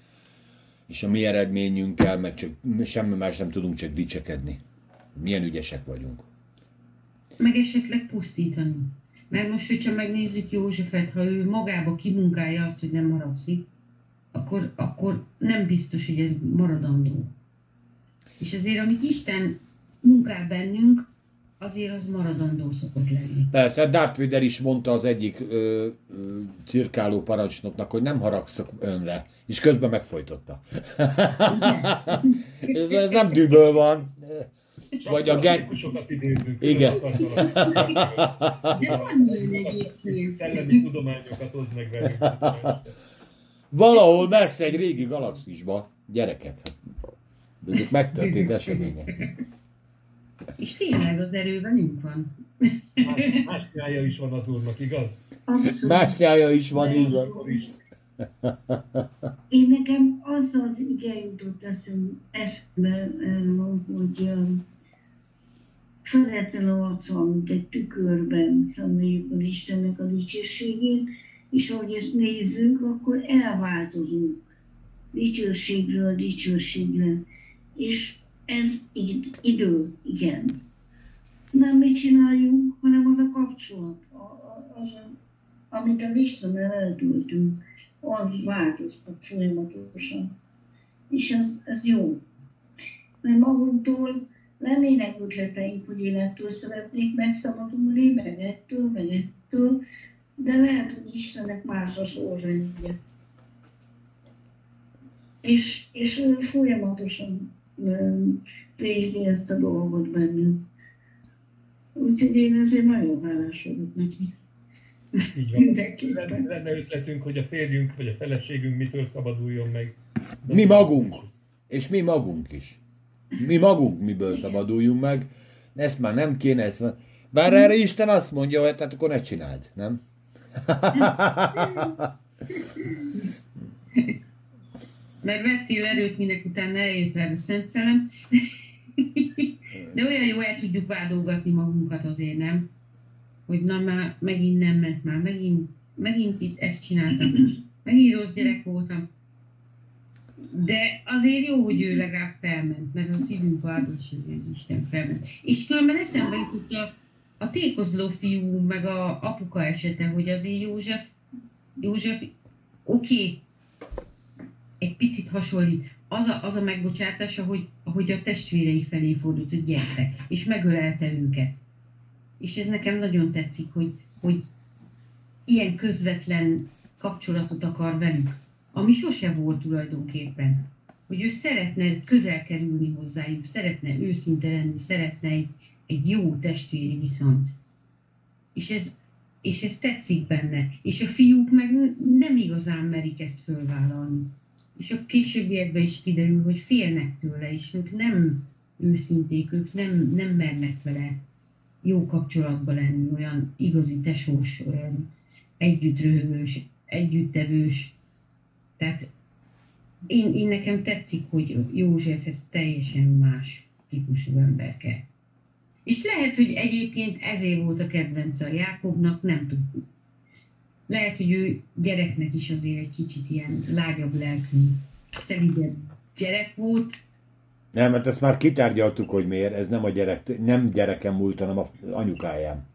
és a mi eredményünkkel meg csak semmi más nem tudunk csak dicsekedni. Milyen ügyesek vagyunk. meg esetleg pusztítani. Mert most, hogyha megnézzük Józsefet, ha ő magába kimunkálja azt, hogy nem haragszik, akkor, akkor nem biztos, hogy ez maradandó. És azért, amit Isten munkál bennünk, azért az maradandó szokott lenni. Persze, Darth Vader is mondta az egyik ö, ö, cirkáló parancsnoknak, hogy nem haragszok önre, és közben megfojtotta. ez, ez nem düböl van. Csak Vagy a gen- idézünk. Igen. De van ilyen egyébként. Szellemi tudományokat hoz meg velünk. Valahol messze egy régi galaxisba, gyerekek, ezek megtörtént események. És tényleg az erő velünk van. Más, más nyája is van az úrnak, igaz? Abszolút. Mástyája is van, így van. Én nekem az az ige jutott eszem, eszembe, erről, hogy feletlen arca, mint egy tükörben szemléljük az Istennek a dicsőségét, és ahogy ezt nézzük, akkor elváltozunk dicsőségről dicsőségre. És ez id- idő, igen. Nem mit csináljunk, hanem az a kapcsolat, az, a, amit az Istennel eltöltünk, az változtat folyamatosan. És ez, ez jó. Mert magunktól lennének ötleteink, hogy én ettől szeretnék megszabadulni, meg ettől, meg ettől, de lehet, hogy Istennek más a sorrendje. És, és ő folyamatosan végzi ezt a dolgot bennünk. Úgyhogy én ezért nagyon hálás vagyok neki. Így van. Mindenképpen. Lenne, lenne ötletünk, hogy a férjünk vagy a feleségünk mitől szabaduljon meg. De Mi magunk. És mi magunk is. Mi magunk miből szabaduljunk meg. Ezt már nem kéne, ezt már... Bár erre Isten azt mondja, hogy hát akkor ne csináld, nem? Mert vettél erőt, minek utána eljött rád a Szent Szellem. De olyan jó el tudjuk vádolgatni magunkat azért, nem? Hogy na már megint nem ment már, megint, megint itt ezt csináltam, megint rossz gyerek voltam. De azért jó, hogy ő legalább felment, mert a szívünk vádos, és az Isten felment. És különben eszembe jutott a, a tékozló fiú, meg a apuka esete, hogy azért József, József, oké, okay, egy picit hasonlít. Az a, az a megbocsátása, hogy, ahogy a testvérei felé fordult, hogy gyertek, és megölelte őket. És ez nekem nagyon tetszik, hogy, hogy ilyen közvetlen kapcsolatot akar velük, ami sose volt tulajdonképpen. Hogy ő szeretne közel kerülni hozzájuk, szeretne őszinte lenni, szeretne egy, egy jó testvéri viszont. És ez, és ez tetszik benne. És a fiúk meg nem igazán merik ezt fölvállalni. És a későbbiekben is kiderül, hogy félnek tőle, és ők nem őszinték, ők nem, nem mernek vele jó kapcsolatban lenni, olyan igazi tesós, olyan együttröhögős, együttevős. Tehát én, én nekem tetszik, hogy József ez teljesen más típusú emberke. És lehet, hogy egyébként ezért volt a kedvence a Jákobnak, nem tudjuk. Lehet, hogy ő gyereknek is azért egy kicsit ilyen lágyabb lelkű, szelidebb gyerek volt, Nem, mert ezt már kitárgyaltuk, hogy miért. Ez nem a gyerek, nem gyerekem múlt, hanem a anyukájám.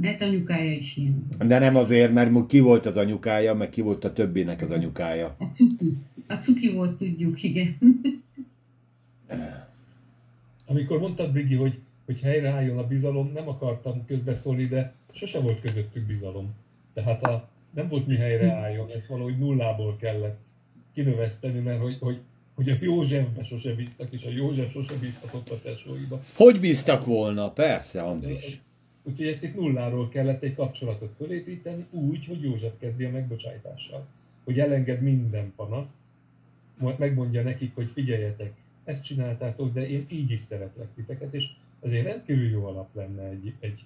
Mert anyukája is ilyen. De nem azért, mert ki volt az anyukája, meg ki volt a többinek az anyukája. A cuki. A cuki volt, tudjuk, igen. Amikor mondtad, Brigi, hogy, hogy helyreálljon a bizalom, nem akartam közbeszólni, de sose volt közöttük bizalom. Tehát a, nem volt mi helyreálljon, ezt valahogy nullából kellett kinöveszteni, mert hogy, hogy, hogy a Józsefbe sose bíztak, és a József sose bízhatott a tesóiba. Hogy bíztak volna? Persze, Andris. Úgyhogy ezt itt nulláról kellett egy kapcsolatot fölépíteni, úgy, hogy József kezdi a megbocsájtással. Hogy elenged minden panaszt, majd megmondja nekik, hogy figyeljetek, ezt csináltátok, de én így is szeretlek titeket, és ezért rendkívül jó alap lenne egy, egy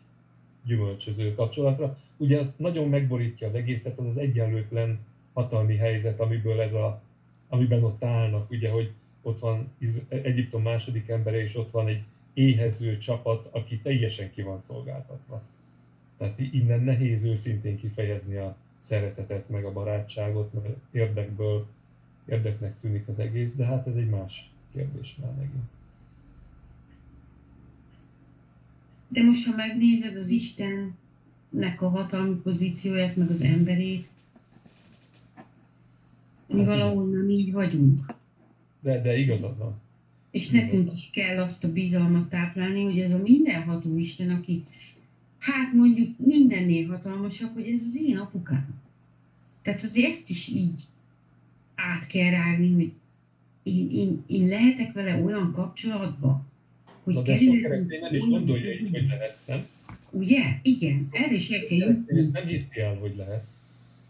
gyümölcsöző kapcsolatra. Ugye az nagyon megborítja az egészet, az az egyenlőtlen hatalmi helyzet, amiből ez a, amiben ott állnak, ugye, hogy ott van Egyiptom második embere, és ott van egy éhező csapat, aki teljesen ki van szolgáltatva. Tehát innen nehéz őszintén kifejezni a szeretetet, meg a barátságot, mert érdekből érdeknek tűnik az egész, de hát ez egy más kérdés már megint. De most, ha megnézed az Istennek a hatalmi pozícióját, meg az emberét, mi Hát valahol nem így vagyunk. De, de igazad van. És nekünk is kell azt a bizalmat táplálni, hogy ez a mindenható Isten, aki hát mondjuk mindennél hatalmasabb, hogy ez az én apukám. Tehát azért ezt is így át kell rágni, hogy én, én, én lehetek vele olyan kapcsolatba, hogy Na de sok keresztény nem is gondolja így, hogy lehet, nem? Ugye? Igen, erre is el kell jutni. nem hiszi el, hogy lehet.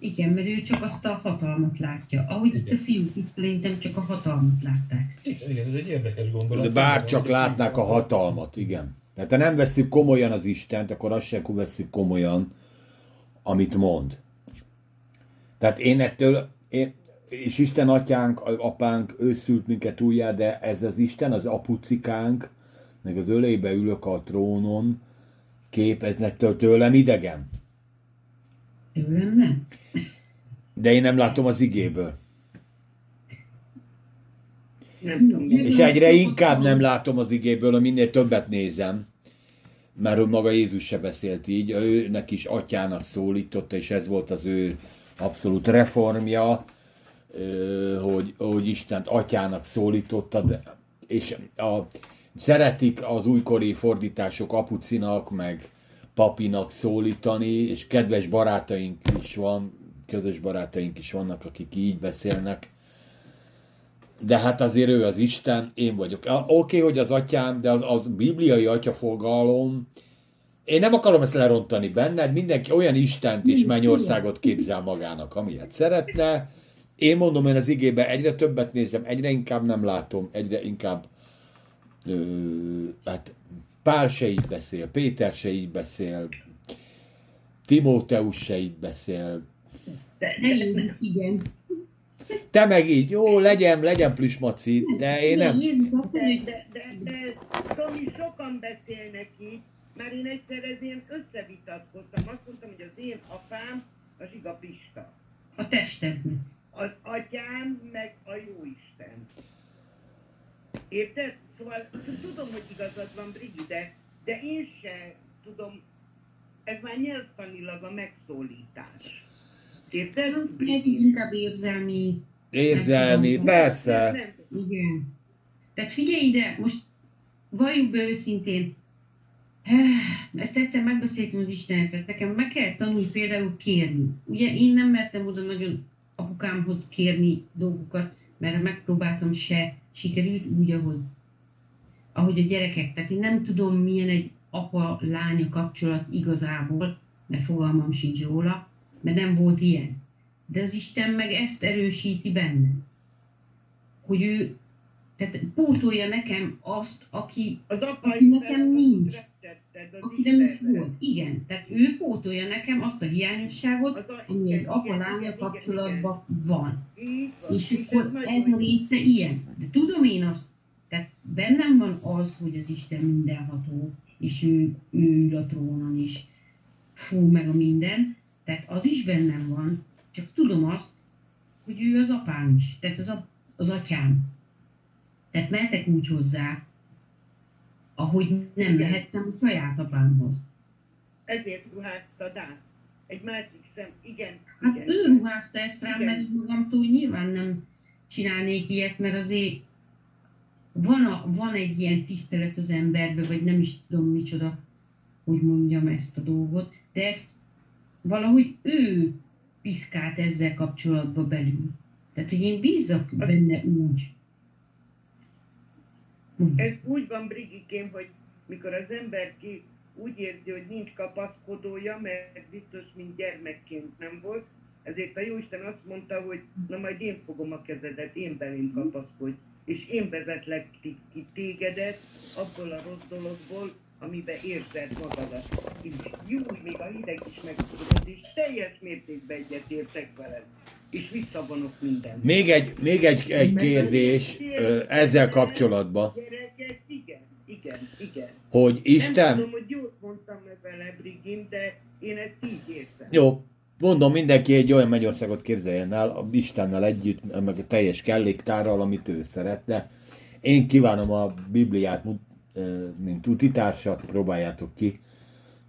Igen, mert ő csak azt a hatalmat látja. Ahogy itt a fiúk itt szerintem csak a hatalmat látták. Igen, igen, ez egy érdekes gondolat. De bár csak látnák a hatalmat, igen. Tehát ha nem veszük komolyan az Istent, akkor azt sem veszük komolyan, amit mond. Tehát én ettől, én, és Isten atyánk, apánk, ő szült minket újjá, de ez az Isten, az apucikánk, meg az ölébe ülök a trónon, kép, ez nettől tőlem idegen. Tőlem nem. De én nem látom az igéből. Nem tudom. És egyre inkább nem látom az igéből, minél többet nézem. Mert maga Jézus se beszélt így, őnek is atyának szólította, és ez volt az ő abszolút reformja, hogy, hogy Istent atyának szólította, de, és a, szeretik az újkori fordítások apucinak, meg papinak szólítani, és kedves barátaink is van, közös barátaink is vannak, akik így beszélnek. De hát azért ő az Isten, én vagyok. Oké, okay, hogy az atyám, de az, az bibliai atyafogalom, én nem akarom ezt lerontani benned, mindenki olyan Istent és mennyországot képzel magának, amilyet szeretne. Én mondom, én az igébe egyre többet nézem, egyre inkább nem látom, egyre inkább ö, hát Pál se így beszél, Péter se így beszél, Timóteus se így beszél, De, de, igen. te meg így, jó, legyen, legyen plüsmaci, de én nem. De, de, de, de, Tomi, sokan beszélnek így, mert én egyszer ezért összevitatkoztam. Azt mondtam, hogy az én apám a Zsiga Pista. a testednek. Az atyám meg a Jóisten. Érted? Szóval tudom, hogy igazad van, Brigi, de, de én se tudom, ez már nyelvtanilag a megszólítás. Érted? Meg inkább érzelmi. Érzelmi, persze. Nem, Igen. Tehát figyelj ide, most valljuk be őszintén, ezt egyszer megbeszéltem az Istenetet, nekem meg kell tanulni például kérni. Ugye én nem mertem oda nagyon apukámhoz kérni dolgokat, mert megpróbáltam se, sikerült úgy, ahogy, ahogy a gyerekek. Tehát én nem tudom, milyen egy apa-lánya kapcsolat igazából, mert fogalmam sincs róla, mert nem volt ilyen. De az Isten meg ezt erősíti bennem. Hogy ő, tehát pótolja nekem azt, aki, Az apa Aki nekem nincs. Aki nem is volt. Igen, tehát ő pótolja nekem azt a hiányosságot, ami egy apa-lánya kapcsolatban van. És akkor ez a része ilyen. De tudom én azt, tehát bennem van az, hogy az Isten mindenható, és ő, ő ül a trónon is. Fú, meg a minden. Tehát az is bennem van, csak tudom azt, hogy ő az apám is. Tehát az, a, az atyám. Tehát mehetek úgy hozzá, ahogy nem mehettem a saját apámhoz. Ezért ruháztad át. Egy másik szem, igen. Hát igen. ő ruházta ezt rám, Igen. mert magamtól nyilván nem csinálnék ilyet, mert azért van, a, van egy ilyen tisztelet az emberben, vagy nem is tudom micsoda, hogy mondjam ezt a dolgot, de ezt valahogy ő piszkált ezzel kapcsolatba belül. Tehát, hogy én bízzak benne úgy. Úgy. Ez úgy van, Brigikém, hogy mikor az ember ki úgy érzi, hogy nincs kapaszkodója, mert biztos, mint gyermekként nem volt, ezért a Jóisten azt mondta, hogy na majd én fogom a kezedet, én belém kapaszkodj, és én vezetlek ki tégedet abból a rossz dologból, amiben érzed magadat. És jó, még a hideg is megtudod, és teljes mértékben egyetértek veled, és visszavonok mindent. Még egy, még egy, egy kérdés ezzel kapcsolatban, Gyerekek, igen, igen, igen. hogy Nem Isten, tudom, hogy jót mondtam vele, Brigim, de én ezt így érzem. jó, mondom, mindenki egy olyan mennyországot képzeljen el, a Istennel együtt, meg a teljes kelléktárral, amit ő szeretne. Én kívánom a Bibliát, mint utitársat, próbáljátok ki.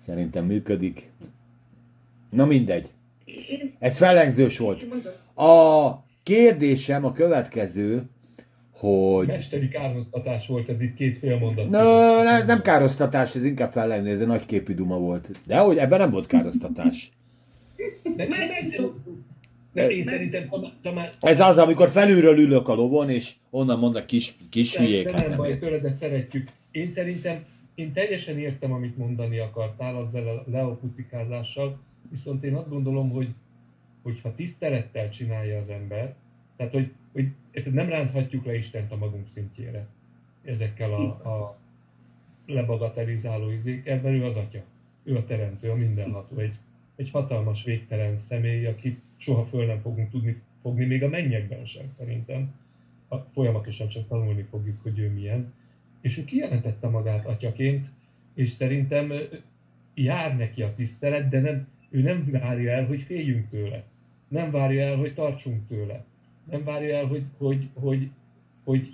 Szerintem működik. Na mindegy. Ez fellengzős volt. A kérdésem a következő, hogy... Mesteri kárhoztatás volt ez itt két fél mondat. No, között. ez nem károsztatás, ez inkább fellengző, ez egy nagyképű duma volt. De hogy ebben nem volt károsztatás. De, szerint- megszoktuk. de én szerintem Tamás, Ez az, amikor felülről ülök a lovon, és onnan mondnak kis, kis hülyék, de hát nem nem baj tőle, de szeretjük. Én szerintem, én teljesen értem, amit mondani akartál azzal a leopucikázással, viszont én azt gondolom, hogy hogyha tisztelettel csinálja az ember, tehát hogy, hogy nem ránthatjuk le Istent a magunk szintjére ezekkel a, a lebagatelizáló izékkel, ő az atya. Ő a teremtő, a mindenható. Egy, egy hatalmas, végtelen személy, akit soha föl nem fogunk tudni fogni, még a mennyekben sem szerintem. A, folyamatosan csak tanulni fogjuk, hogy ő milyen. És ő kijelentette magát atyaként, és szerintem jár neki a tisztelet, de nem, ő nem várja el, hogy féljünk tőle. Nem várja el, hogy tartsunk tőle. Nem várja el, hogy, hogy, hogy, hogy,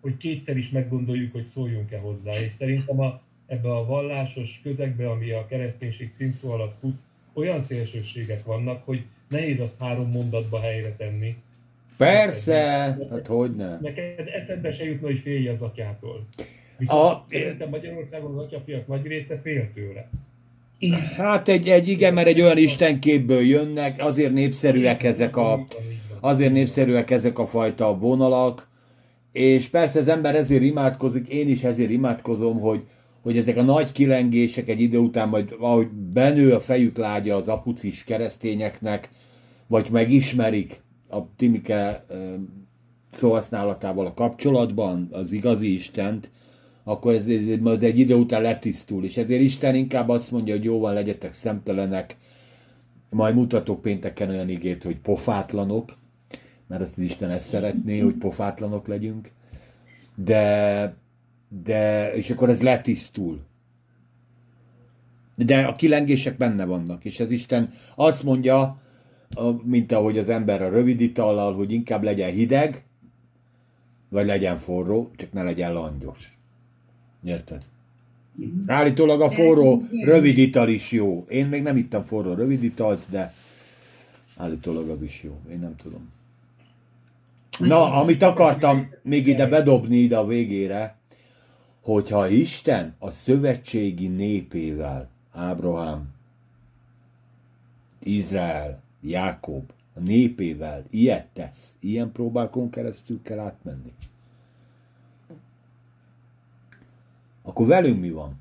hogy kétszer is meggondoljuk, hogy szóljunk-e hozzá. És szerintem a, ebbe a vallásos közegbe, ami a kereszténység címszó alatt fut, olyan szélsőségek vannak, hogy nehéz azt három mondatba helyre tenni. Persze, hát hogy ne. Neked eszedbe se jutna, hogy félj az atyától. Viszont a... szerintem Magyarországon az atyafiak nagy része fél tőle. Hát egy, egy igen, mert egy olyan istenképből jönnek, azért népszerűek ezek a, azért népszerűek ezek a fajta vonalak, és persze az ember ezért imádkozik, én is ezért imádkozom, hogy, hogy ezek a nagy kilengések egy idő után majd ahogy benő a fejük lágya az apucis keresztényeknek, vagy megismerik a Timike szóhasználatával a kapcsolatban az igazi Istent, akkor ez, ez, ez egy idő után letisztul, és ezért Isten inkább azt mondja, hogy jó van, legyetek szemtelenek, majd mutatok pénteken olyan igét, hogy pofátlanok, mert azt az Isten ezt szeretné, hogy pofátlanok legyünk, de, de és akkor ez letisztul. De a kilengések benne vannak, és az Isten azt mondja, mint ahogy az ember a rövid itallal, hogy inkább legyen hideg, vagy legyen forró, csak ne legyen langyos. Érted? Állítólag a forró rövid ital is jó. Én még nem ittam forró rövid italt, de állítólag az is jó. Én nem tudom. Na, amit akartam még ide bedobni ide a végére, hogyha Isten a szövetségi népével, Ábrahám, Izrael, Jákob, a népével ilyet tesz, ilyen próbákon keresztül kell átmenni. Akkor velünk mi van?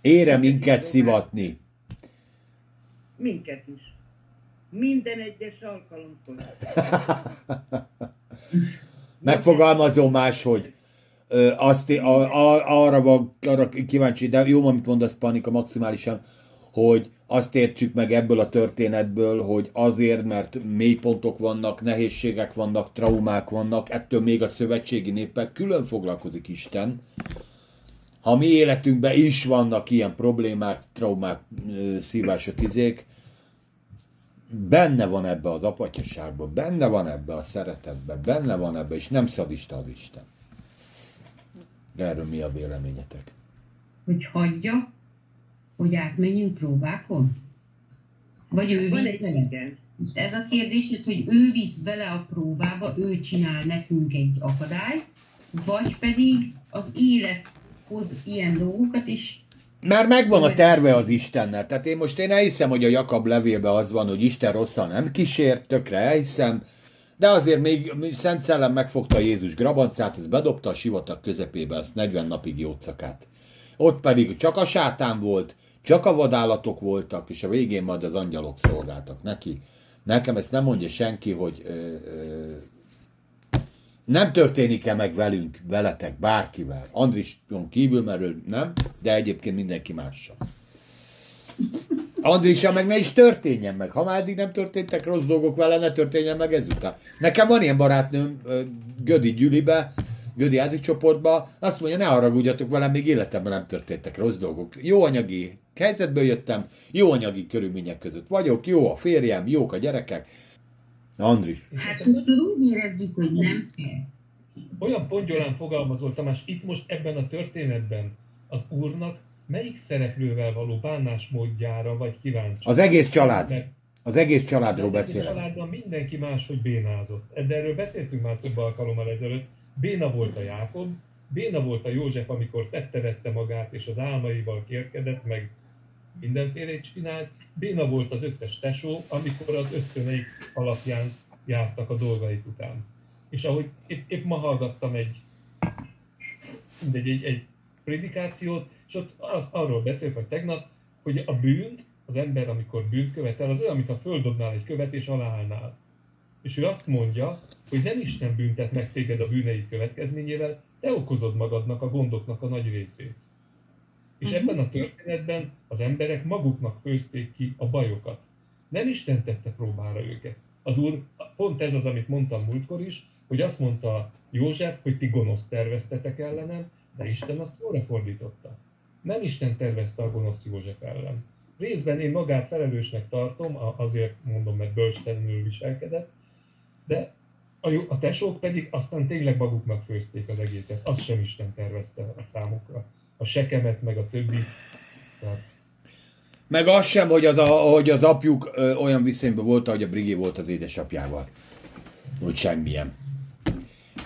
Ére minket szivatni. Minket is. Minden egyes alkalomkor. Megfogalmazom máshogy. Azt, a, a, arra van arra kíváncsi, de jó, amit mondasz, Panika, maximálisan, hogy azt értsük meg ebből a történetből, hogy azért, mert mélypontok vannak, nehézségek vannak, traumák vannak, ettől még a szövetségi népek külön foglalkozik Isten. Ha mi életünkben is vannak ilyen problémák, traumák, szívások, izék, benne van ebbe az apatyaságban, benne van ebbe a szeretetben, benne van ebbe, és nem szadista az Isten. Erről mi a véleményetek? Hogy hagyja, hogy átmenjünk próbákon? Vagy ő visz bele? Most ez a kérdés, hogy ő visz bele a próbába, ő csinál nekünk egy akadályt, vagy pedig az élet hoz ilyen dolgokat, és mert megvan a terve az Istennel. Tehát én most én elhiszem, hogy a Jakab levélben az van, hogy Isten rosszal nem kísért, tökre elhiszem, de azért még Szent Szellem megfogta Jézus grabancát, ez bedobta a sivatag közepébe, azt 40 napig jócakát. Ott pedig csak a sátán volt, csak a vadállatok voltak, és a végén majd az angyalok szolgáltak neki. Nekem ezt nem mondja senki, hogy ö, ö, nem történik-e meg velünk, veletek, bárkivel. Andrison kívül, mert ő nem, de egyébként mindenki mással. Andrisa meg ne is történjen meg. Ha már eddig nem történtek rossz dolgok vele, ne történjen meg ezután. Nekem van ilyen barátnőm Gödi Gyülibe, Gödi Ázi csoportba, azt mondja, ne haragudjatok velem, még életemben nem történtek rossz dolgok. Jó anyagi helyzetből jöttem, jó anyagi körülmények között vagyok, jó a férjem, jók a gyerekek, Andris. Hát sokszor úgy érezzük, hogy nem kell. Olyan pongyolán fogalmazol, Tamás, itt most ebben a történetben az úrnak melyik szereplővel való bánásmódjára vagy kíváncsi? Az egész család. Mert az egész családról az beszélek. Az családban mindenki máshogy bénázott. De erről beszéltünk már több alkalommal ezelőtt. Béna volt a Jákob, Béna volt a József, amikor tette-vette magát, és az álmaival kérkedett, meg mindenfélét csinált. Béna volt az összes tesó, amikor az ösztöneik alapján jártak a dolgaik után. És ahogy épp, épp ma hallgattam egy, egy, egy, egy prédikációt, és ott az, arról beszélt, hogy tegnap, hogy a bűnt az ember, amikor bűnt követel, az olyan, mintha földobnál egy követ és aláállnál. És ő azt mondja, hogy nem Isten büntet meg téged a bűneid következményével, te okozod magadnak a gondoknak a nagy részét. És Mhm. ebben a történetben az emberek maguknak főzték ki a bajokat. Nem Isten tette próbára őket. Az úr, pont ez az, amit mondtam múltkor is, hogy azt mondta József, hogy ti gonosz terveztetek ellenem, de Isten azt jóra fordította. Nem Isten tervezte a gonosz József ellen. Részben én magát felelősnek tartom, azért mondom, mert bölcstelenül viselkedett, de a, jó- a tesók pedig aztán tényleg maguknak főzték az egészet. Azt sem Isten tervezte a számukra. A sekemet, meg a többit. Tehát Meg az sem, hogy az, a, hogy az apjuk ö, olyan viszonyban volt, ahogy a Brigé volt az édesapjával. Hogy semmilyen.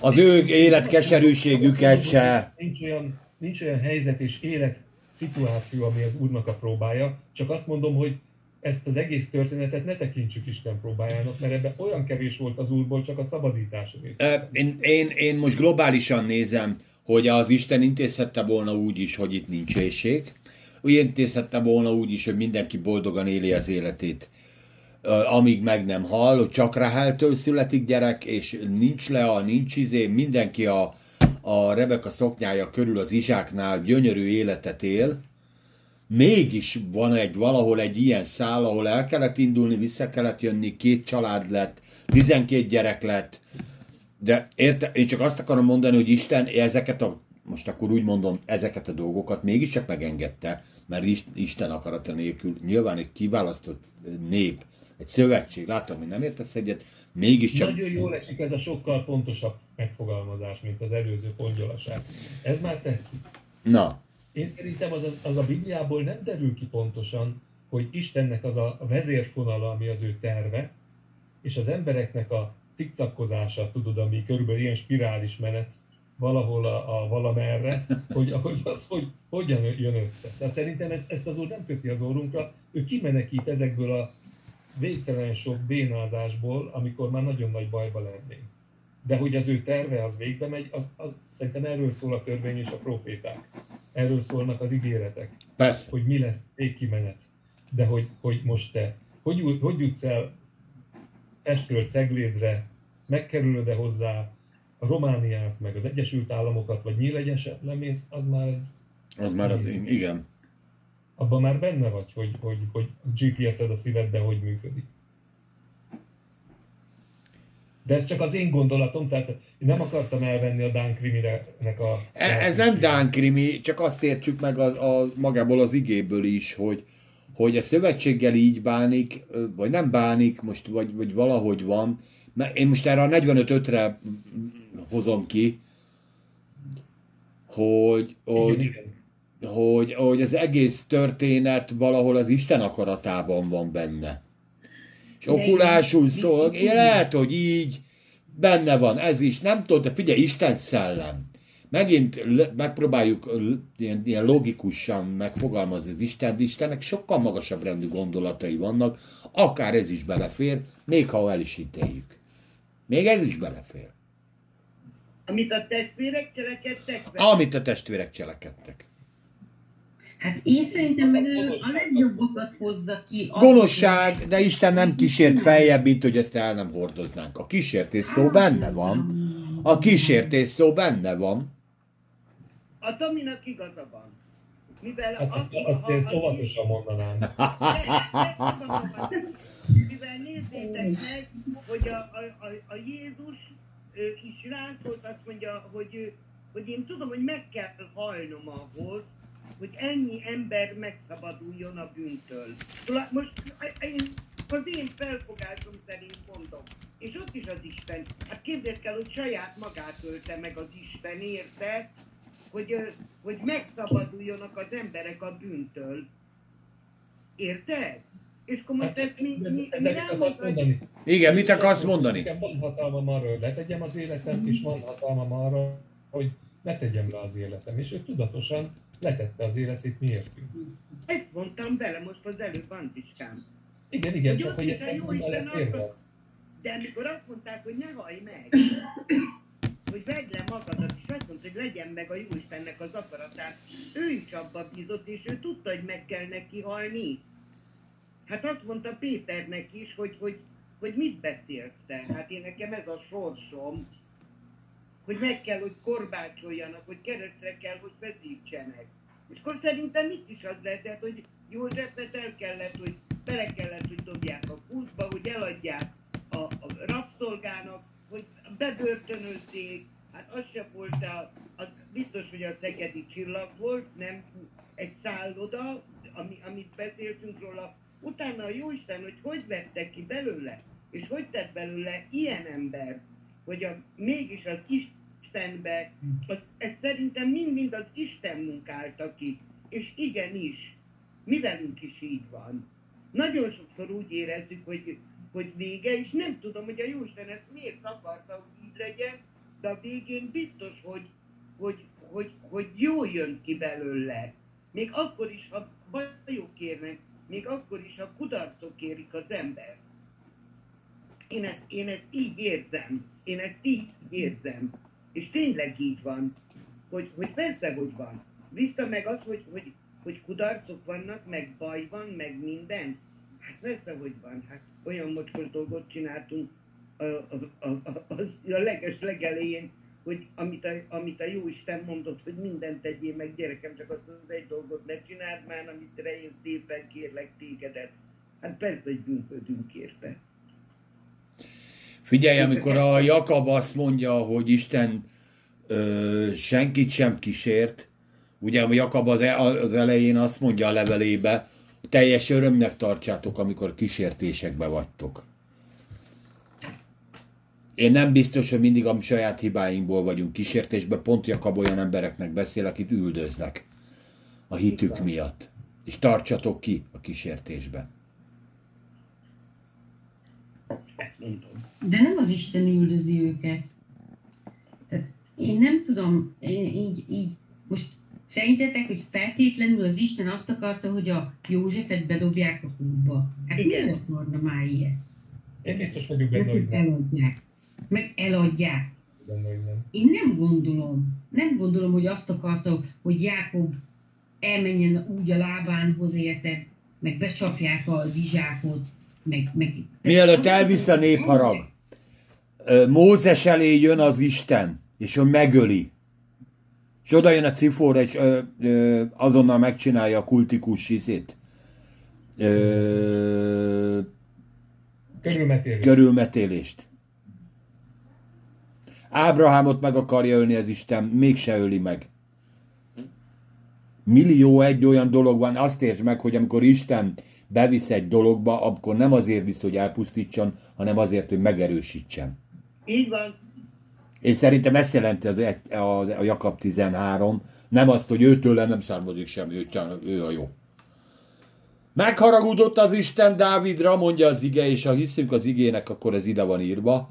Az ő élet keserűségüket se... Nincs olyan, nincs olyan helyzet és élet szituáció, ami az úrnak a próbája, csak azt mondom, hogy ezt az egész történetet ne tekintsük Isten próbájának, mert ebben olyan kevés volt az úrból, csak a szabadítás része. Én, én, én most globálisan nézem, hogy az Isten intézhette volna úgy is, hogy itt nincs éjség. Úgy intézhette volna úgy is, hogy mindenki boldogan éli az életét, amíg meg nem hal, hogy csak Raheltől születik gyerek, és nincs Lea, nincs izé, mindenki a, a Rebeka szoknyája körül az Izsáknál gyönyörű életet él, mégis van egy valahol egy ilyen szál, ahol el kellett indulni, vissza kellett jönni, két család lett, 12 gyerek lett, de érte, én csak azt akarom mondani, hogy Isten ezeket a, most akkor úgy mondom, ezeket a dolgokat mégiscsak megengedte, mert Is- Isten akarata nélkül nyilván egy kiválasztott nép, egy szövetség, látom, hogy nem értesz egyet, mégiscsak... Nagyon jól esik ez a sokkal pontosabb megfogalmazás, mint az előző pongyolaság. Ez már tetszik. Na, Én szerintem az, az a Bibliából nem derül ki pontosan, hogy Istennek az a vezérfonala, ami az ő terve, és az embereknek a cikcakkozása, tudod, ami körülbelül ilyen spirális menet, valahol a, a valamerre, hogy, hogy az hogy, hogyan jön össze. Tehát szerintem ezt, ezt az úr nem köti az orrunkra, ő kimenekít ezekből a végtelen sok bénázásból, amikor már nagyon nagy bajba lennénk. De hogy az ő terve az végbe megy, az, az szerintem erről szól a törvény és a proféták. Erről szólnak az ígéretek persze. hogy mi lesz végkimenet. De hogy, hogy most te, hogy, hogy jutsz el Pestről Ceglédre, megkerülöd-e hozzá a Romániát, meg az Egyesült Államokat, vagy nyílegyeset lemész, az már egy, Az már az, igen. abban már benne vagy, hogy, hogy, hogy a GPS-ed a szívedben hogy működik. De ez csak az én gondolatom, tehát én nem akartam elvenni a Dán Kriminek a... E- Ez nem Dán krimi, csak azt értsük meg az, a, magából az igéből is, hogy, hogy a szövetséggel így bánik, vagy nem bánik, most, vagy, vagy valahogy van. Mert én most erre a 45-ötre hozom ki, hogy, hogy, Igen, igen. hogy, hogy az egész történet valahol az Isten akaratában van benne. És okulásul szól, lehet, hogy így benne van ez is, nem tudom, de figyelj, Isten szellem. Megint le- megpróbáljuk ilyen, ilyen logikusan megfogalmazni az Isten, de Istennek sokkal magasabb rendű gondolatai vannak, akár ez is belefér, még ha el is ítéljük. Még ez is belefér. Amit a testvérek cselekedtek vele. Amit a testvérek cselekedtek. Hát én szerintem meg ő a legjobbakat hozza ki. Gonoszság, de Isten nem kísért feljebb, mint hogy ezt el nem hordoznánk. A kísértés szó benne van. A kísértés szó benne van. A Tominak igaza van. Mivel Hát azt, aki- azt én óvatosan mondanám. Mivel nézzétek meg, hogy a, a, a, a Jézus is rászólt, azt mondja, hogy, hogy én tudom, hogy meg kell halnom ahhoz, hogy ennyi ember megszabaduljon a bűntől. Tula- Most én, az én felfogásom szerint mondom. És ott is az Isten. Hát képzeld el, hogy saját magát ölte meg az Isten, érte, hogy, hogy megszabaduljonak az emberek a bűntől. Érted? És akkor most Hát, ezt mi, ez, mi, mi ezzel mit nem akarsz mondani? Igen, mit akarsz mondani? Nekem van hatalmam arra, hogy letegyem az életem, és van hatalmam arra, hogy ne tegyem le az életem. És ő tudatosan letette az életét miértünk. Ezt mondtam bele most az előbb, Antiskám. Igen, igen, Hogy csak hogy ezt nem akar- De amikor azt mondták, hogy ne hallj meg, hogy vedd le magadat, és azt mondta, hogy legyen meg a Jóistennek az akaratát, ő is abba bízott, és ő tudta, hogy meg kell neki halni. Hát azt mondta Péternek is, hogy, hogy, hogy mit beszélsz te. Hát én nekem ez a sorsom, hogy meg kell, hogy korbácsoljanak, hogy keresztre kell, hogy vezítsenek. És akkor szerintem itt is az lehetett, hogy Józsefet el kellett, hogy bele kellett, hogy dobják a kútba, hogy eladják a, a rabszolgának, hogy bebörtönözték, hát az se volt a, az biztos, hogy a szegedi csillag volt, nem egy szálloda, ami, amit beszéltünk róla. Utána a Jóisten, hogy hogy vette ki belőle, és hogy tett belőle ilyen ember, hogy a, mégis az Istenbe, az, ez szerintem mind-mind az Isten munkálta ki. És igenis, mi velünk is így van. Nagyon sokszor úgy érezzük, hogy, hogy vége, és nem tudom, hogy a Jóisten ezt miért akarta, hogy így legyen, de a végén biztos, hogy, hogy, hogy, hogy jó jön ki belőle. Még akkor is, ha bajok érnek, még akkor is, ha kudarcok érik az ember. Én ezt, én ezt így érzem. Én ezt így érzem. És tényleg így van. Hogy, hogy persze, hogy van. Vissza meg az, hogy, hogy, hogy kudarcok vannak, meg baj van, meg minden. Hát persze, hogy van. Hát olyan mocskos dolgot csináltunk a, a, az, a leges legelején, hogy amit a, amit a jó Isten mondott, hogy mindent tegyél meg, gyerekem, csak azt az egy dolgot ne csináld már, amit rejössz éppen kérlek tégedet. Hát persze, hogy bűnködünk érte. Figyelj, amikor a Jakab azt mondja, hogy Isten ö, senkit sem kísért, ugye a Jakab az, e, az elején azt mondja a levelébe, teljes örömnek tartsátok, amikor kísértésekbe vagytok. Én nem biztos, hogy mindig a saját hibáinkból vagyunk kísértésbe, pont Jakab olyan embereknek beszél, akit üldöznek a hitük miatt. És tartsatok ki a kísértésbe. De nem az Isten üldözi őket. Tehát én nem tudom, én így, így most szerintetek, hogy feltétlenül az Isten azt akarta, hogy a Józsefet bedobják a kútba? Hát Igen. miért akarna már ilyet? Én biztos vagyok benne, Meg hogy nem. eladják. Meg eladják. Benne, hogy nem. Én nem gondolom, nem gondolom, hogy azt akarta, hogy Jákob elmenjen úgy a lábánhoz, érted, meg becsapják az izsákot, meg... meg Mielőtt elvisz a népharag, Mózes elé jön az Isten, és ő megöli. És oda jön a cifóra, és ö, ö, azonnal megcsinálja a kultikus izét. Ö, Körülmetélés. körülmetélést. Ábrahámot meg akarja ölni az Isten, mégse öli meg. Millió egy olyan dolog van, azt értsd meg, hogy amikor Isten bevisz egy dologba, akkor nem azért visz, hogy elpusztítson, hanem azért, hogy megerősítsen. Így van. És szerintem ezt jelenti az, a, a Jakab 13, nem azt, hogy őtől nem származik semmi, ő, ő a jó. Megharagudott az Isten Dávidra, mondja az ige, és ha hiszünk az igének, akkor ez ide van írva.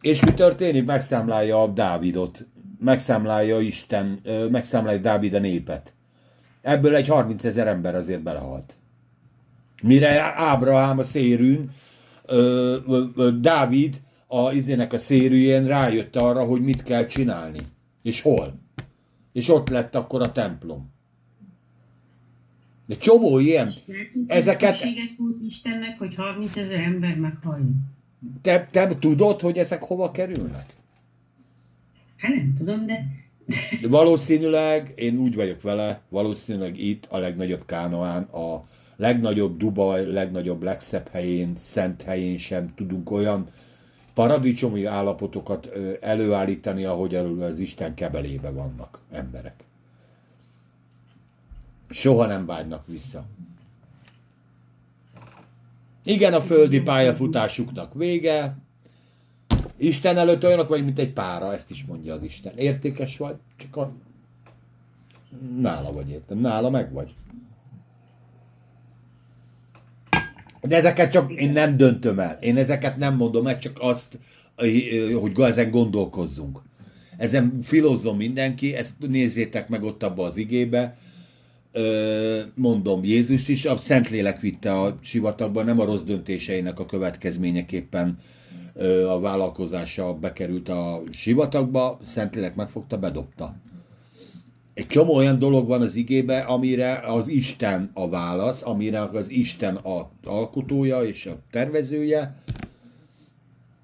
És mi történik? Megszámlálja a Dávidot. Megszámlálja Isten, megszámlálja Dávid a népet. Ebből egy 30 ezer ember azért belehalt. Mire Ábrahám a szérűn, Dávid a izének a szérűjén rájött arra, hogy mit kell csinálni. És hol. És ott lett akkor a templom. De csomó ilyen. Ezeket- Ezeket... volt Istennek, hogy 30 ezer ember meghalljon. Te, te tudod, hogy ezek hova kerülnek? Hát nem tudom, de De valószínűleg, én úgy vagyok vele, valószínűleg itt a legnagyobb Kánoán, a legnagyobb Dubaj, legnagyobb, legszebb helyén, szent helyén sem tudunk olyan paradicsomi állapotokat előállítani, ahogy elő az Isten kebelébe vannak emberek. Soha nem vágynak vissza. Igen, a földi pályafutásuknak vége. Isten előtt olyanok vagy, mint egy pára, ezt is mondja az Isten. Értékes vagy, csak a... Nála vagy értem, nála meg vagy. De ezeket csak én nem döntöm el. Én ezeket nem mondom meg, csak azt, hogy ezen gondolkozzunk. Ezen filozom mindenki, ezt nézzétek meg ott abba az igébe. Mondom, Jézus is a Szentlélek vitte a sivatagba, nem a rossz döntéseinek a következményeképpen a vállalkozása bekerült a sivatagba, Szentlélek megfogta, bedobta. Egy csomó olyan dolog van az igébe, amire az Isten a válasz, amire az Isten a alkotója és a tervezője.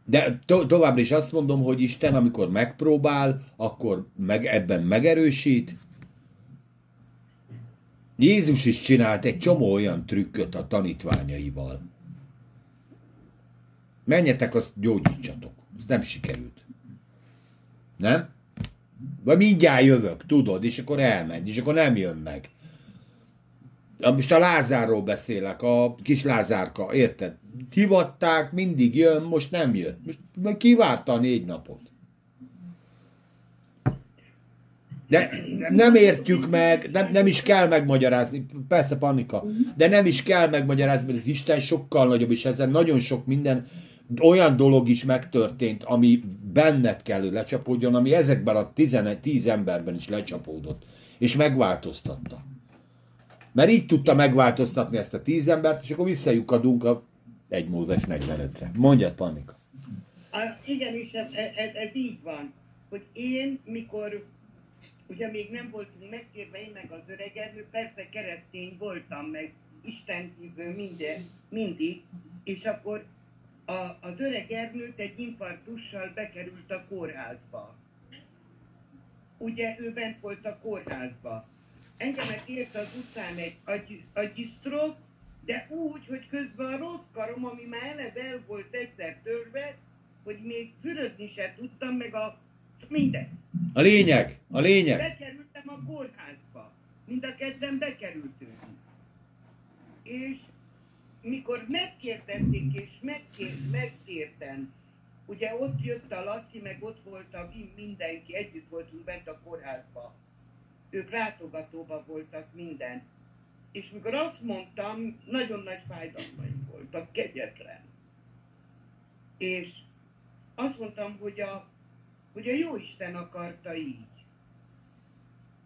De to- továbbra is azt mondom, hogy Isten, amikor megpróbál, akkor meg ebben megerősít. Jézus is csinált egy csomó olyan trükköt a tanítványaival. Menjetek, azt gyógyítsatok. Ez nem sikerült. Nem? Vagy mindjárt jövök, tudod, és akkor elmegy, és akkor nem jön meg. Most a Lázárról beszélek, a kis Lázárka, érted? Hivatták, mindig jön, most nem jött. Most kivárta a négy napot. De nem értjük meg, nem, nem is kell megmagyarázni, persze panika, de nem is kell megmagyarázni, mert az Isten sokkal nagyobb, és ezen nagyon sok minden olyan dolog is megtörtént, ami benned kell, hogy lecsapódjon, ami ezekben a 11, 10 emberben is lecsapódott, és megváltoztatta. Mert így tudta megváltoztatni ezt a 10 embert, és akkor visszajukadunk a 1 Mózes 45-re. Mondjad, Panika. Á, igenis, ez, ez, ez így van, hogy én, mikor ugye még nem voltunk megkérve, én meg az öregedő, persze keresztény voltam, meg Isten kívül minden, mindig, és akkor a, az öreg Ernőt egy infarktussal bekerült a kórházba. Ugye ő bent volt a kórházba. Engemet ért az utcán egy agy, agyisztrok, de úgy, hogy közben a rossz karom, ami már eleve el volt egyszer törve, hogy még fürödni se tudtam, meg a minden. A lényeg, a lényeg. Bekerültem a kórházba. Mind a ketten bekerültünk. És mikor megkérdezték, és megkér, megkértem, ugye ott jött a Laci, meg ott volt a Vim, mindenki, együtt voltunk bent a kórházba. Ők látogatóba voltak minden. És mikor azt mondtam, nagyon nagy fájdalmaim voltak, kegyetlen. És azt mondtam, hogy a, hogy a Jóisten akarta így.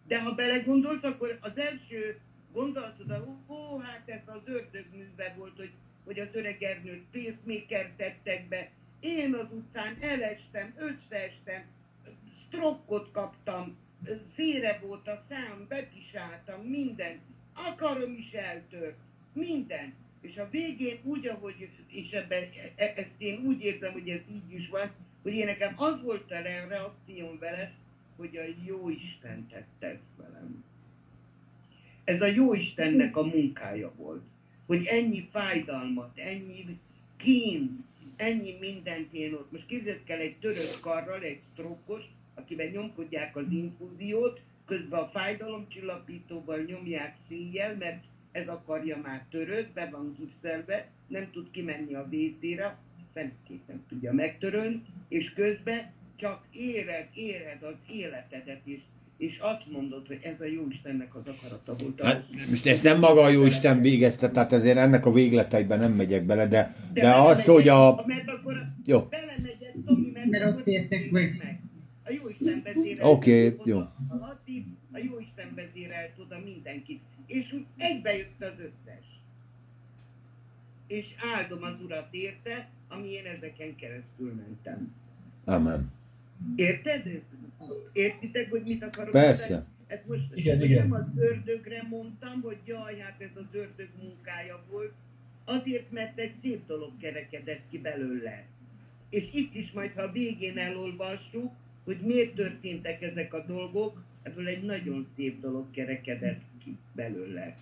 De ha belegondolsz, akkor az első gondolatod, ó, ó, hát ez az ördög műve volt, hogy, hogy az öreg Ernőt pacemaker tettek be. Én az utcán elestem, összeestem, strokkot kaptam, félre volt a szám, bepisáltam, minden. Akarom is eltört, minden. És a végén úgy, ahogy, és ebben, e- ezt én úgy érzem, hogy ez így is van, hogy én nekem az volt a re- reakcióm vele, hogy a jó Isten tette ezt velem. Ez a jó Istennek a munkája volt, hogy ennyi fájdalmat, ennyi kín, ennyi mindent én ott. Most képzeld kell egy törött karral, egy sztrókos, akiben nyomkodják az infúziót, közben a fájdalomcsillapítóval nyomják szíjjel, mert ez akarja már törött, be van gipszelve, nem tud kimenni a WC-re, tudja megtörölni, és közben csak éred, éred az életedet, és, és azt mondod, hogy ez a jó Istennek az akarata volt. Hát, most ezt nem maga a jó Isten végezte, tehát ezért ennek a végleteiben nem megyek bele, de, de belemegyek, az, hogy a... Mert akkor Jó. belemegyek, Tomi, mert, Mert ott értek meg. meg. A jó Isten vezérel. Oké, oda jó. A Laci, a jó Isten vezérelt oda mindenkit. És úgy egybejött az összes. És áldom az Urat érte, ami én ezeken keresztül mentem. Amen. Érted? Értitek, hogy mit akarok Persze. mondani? Ezt most Igen, igen. nem az ördögre mondtam, hogy jaj, hát ez az ördög munkája volt, azért, mert egy szép dolog kerekedett ki belőle. És itt is majd, ha a végén elolvassuk, hogy miért történtek ezek a dolgok, ebből egy nagyon szép dolog kerekedett ki belőle.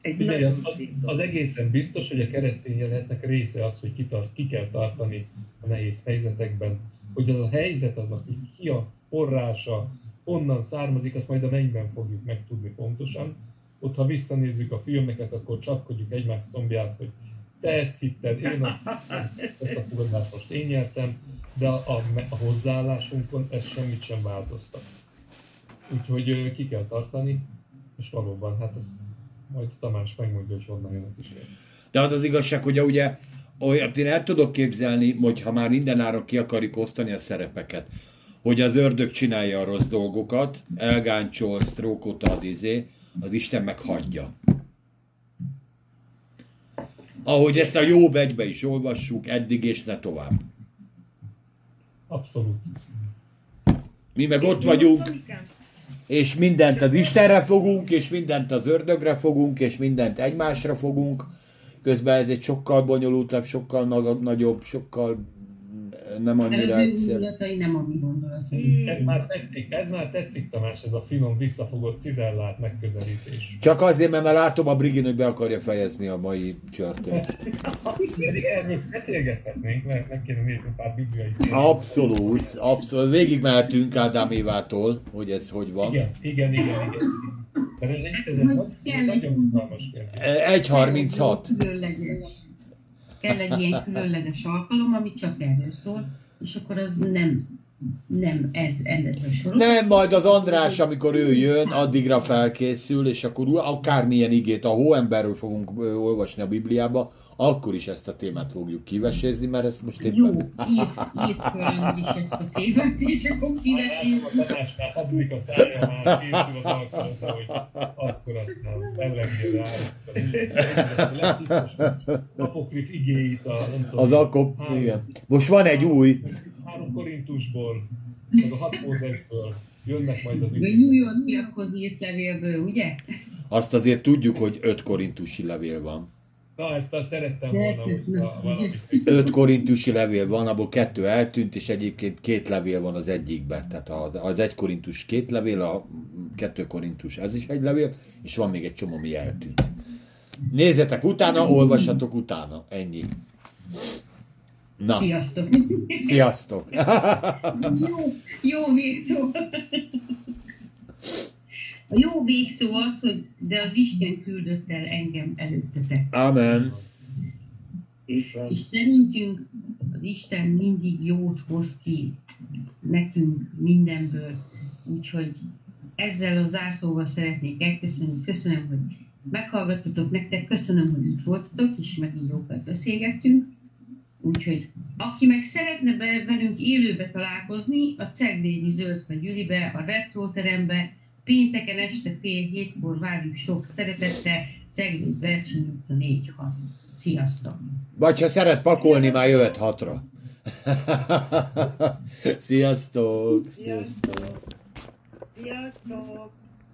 Egy Figyelj, nagyon az, az, az egészen biztos, hogy a keresztény életnek része az, hogy kitart, ki kell tartani a nehéz helyzetekben, hogy az a helyzet, annak hogy ki a forrása, onnan származik, azt majd a mennyben fogjuk megtudni pontosan. Ott, ha visszanézzük a filmeket, akkor csapkodjuk egymás szombját, hogy te ezt hitted, én azt ezt a fogadást most én nyertem, de a, a, a hozzáállásunkon ez semmit sem változtat. Úgyhogy ki kell tartani, és valóban, hát ez majd Tamás megmondja, hogy honnan jön a kísérlet. De az az igazság, hogy ugye olyat én el tudok képzelni, hogy ha már mindenáron ki akarjuk osztani a szerepeket, hogy az ördög csinálja a rossz dolgokat, elgáncsol, sztrókot ad, izé, az Isten meg hagyja. Ahogy ezt a jó egybe is olvassuk, eddig és ne tovább. Abszolút. Mi meg ott vagyunk, és mindent az Istenre fogunk, és mindent az ördögre fogunk, és mindent egymásra fogunk. Közben ez egy sokkal bonyolultabb, sokkal na- nagyobb, sokkal nem annyira az egyszerű. gondolatai nem a mi gondolatai. Ez már tetszik, ez már tetszik Tamás, ez a finom, visszafogott, cizellált megközelítés. Csak azért, mert már látom a Brigin, hogy be akarja fejezni a mai csörtöt. Erről beszélgethetnénk, mert meg kéne nézni pár bibliai szépen. Abszolút, abszolút. Végig mehetünk Ádám Évától, hogy ez hogy van. Igen, igen, igen, igen. Ez egy, ez egy, nagy- egy nagyon izgalmas kérdés. 1.36. Kell egy ilyen különleges alkalom, ami csak erről szól, és akkor az nem, nem ez, ez a sorozat. Nem, majd az András, amikor ő jön, addigra felkészül, és akkor akármilyen igét, a hóemberről fogunk olvasni a Bibliába, akkor is ezt a témát fogjuk kivesézni, mert ezt most Jó, éppen... írt, írt föl is ezt a témát, és akkor látom, a Tamás már habzik a szája, már készül az alkalomra, hogy akkor aztán belengél rá. Apokrif igéit a, nem tudom, Az akkor, igen. Most van egy új, Három Korintusból, meg a hat Mózesből jönnek majd az A igék. New Yorkiakhoz írt levélből, ugye? azt azért tudjuk, hogy öt korintusi levél van. Na, ezt azt szerettem volna, valami Öt korintusi levél van, abból kettő eltűnt, és egyébként két levél van az egyikben. Tehát az- az egy korintus két levél, a kettő korintus ez is egy levél, és van még egy csomó, ami eltűnt. Nézzetek utána, olvassatok utána. Ennyi. Na, Sziasztok! sziasztok! Jó, jó végszó. A jó végszó az, hogy de az Isten küldött el engem előttetek. Amen. És szerintünk az Isten mindig jót hoz ki nekünk mindenből. Úgyhogy ezzel a zárszóval szeretnék elköszönni. Köszönöm, hogy meghallgattatok nektek, köszönöm, hogy itt voltatok, és megint jókat beszélgettünk. Úgyhogy aki meg szeretne be, velünk élőbe találkozni, a Ceglédi Zöldfe Gyülibe, a Retro terembe, pénteken este fél hétkor várjuk sok szeretettel, Cegléd Vercsony utca 4 6. Sziasztok! Vagy ha szeret pakolni, már jöhet hatra. Sziasztok! Sziasztok! Sziasztok!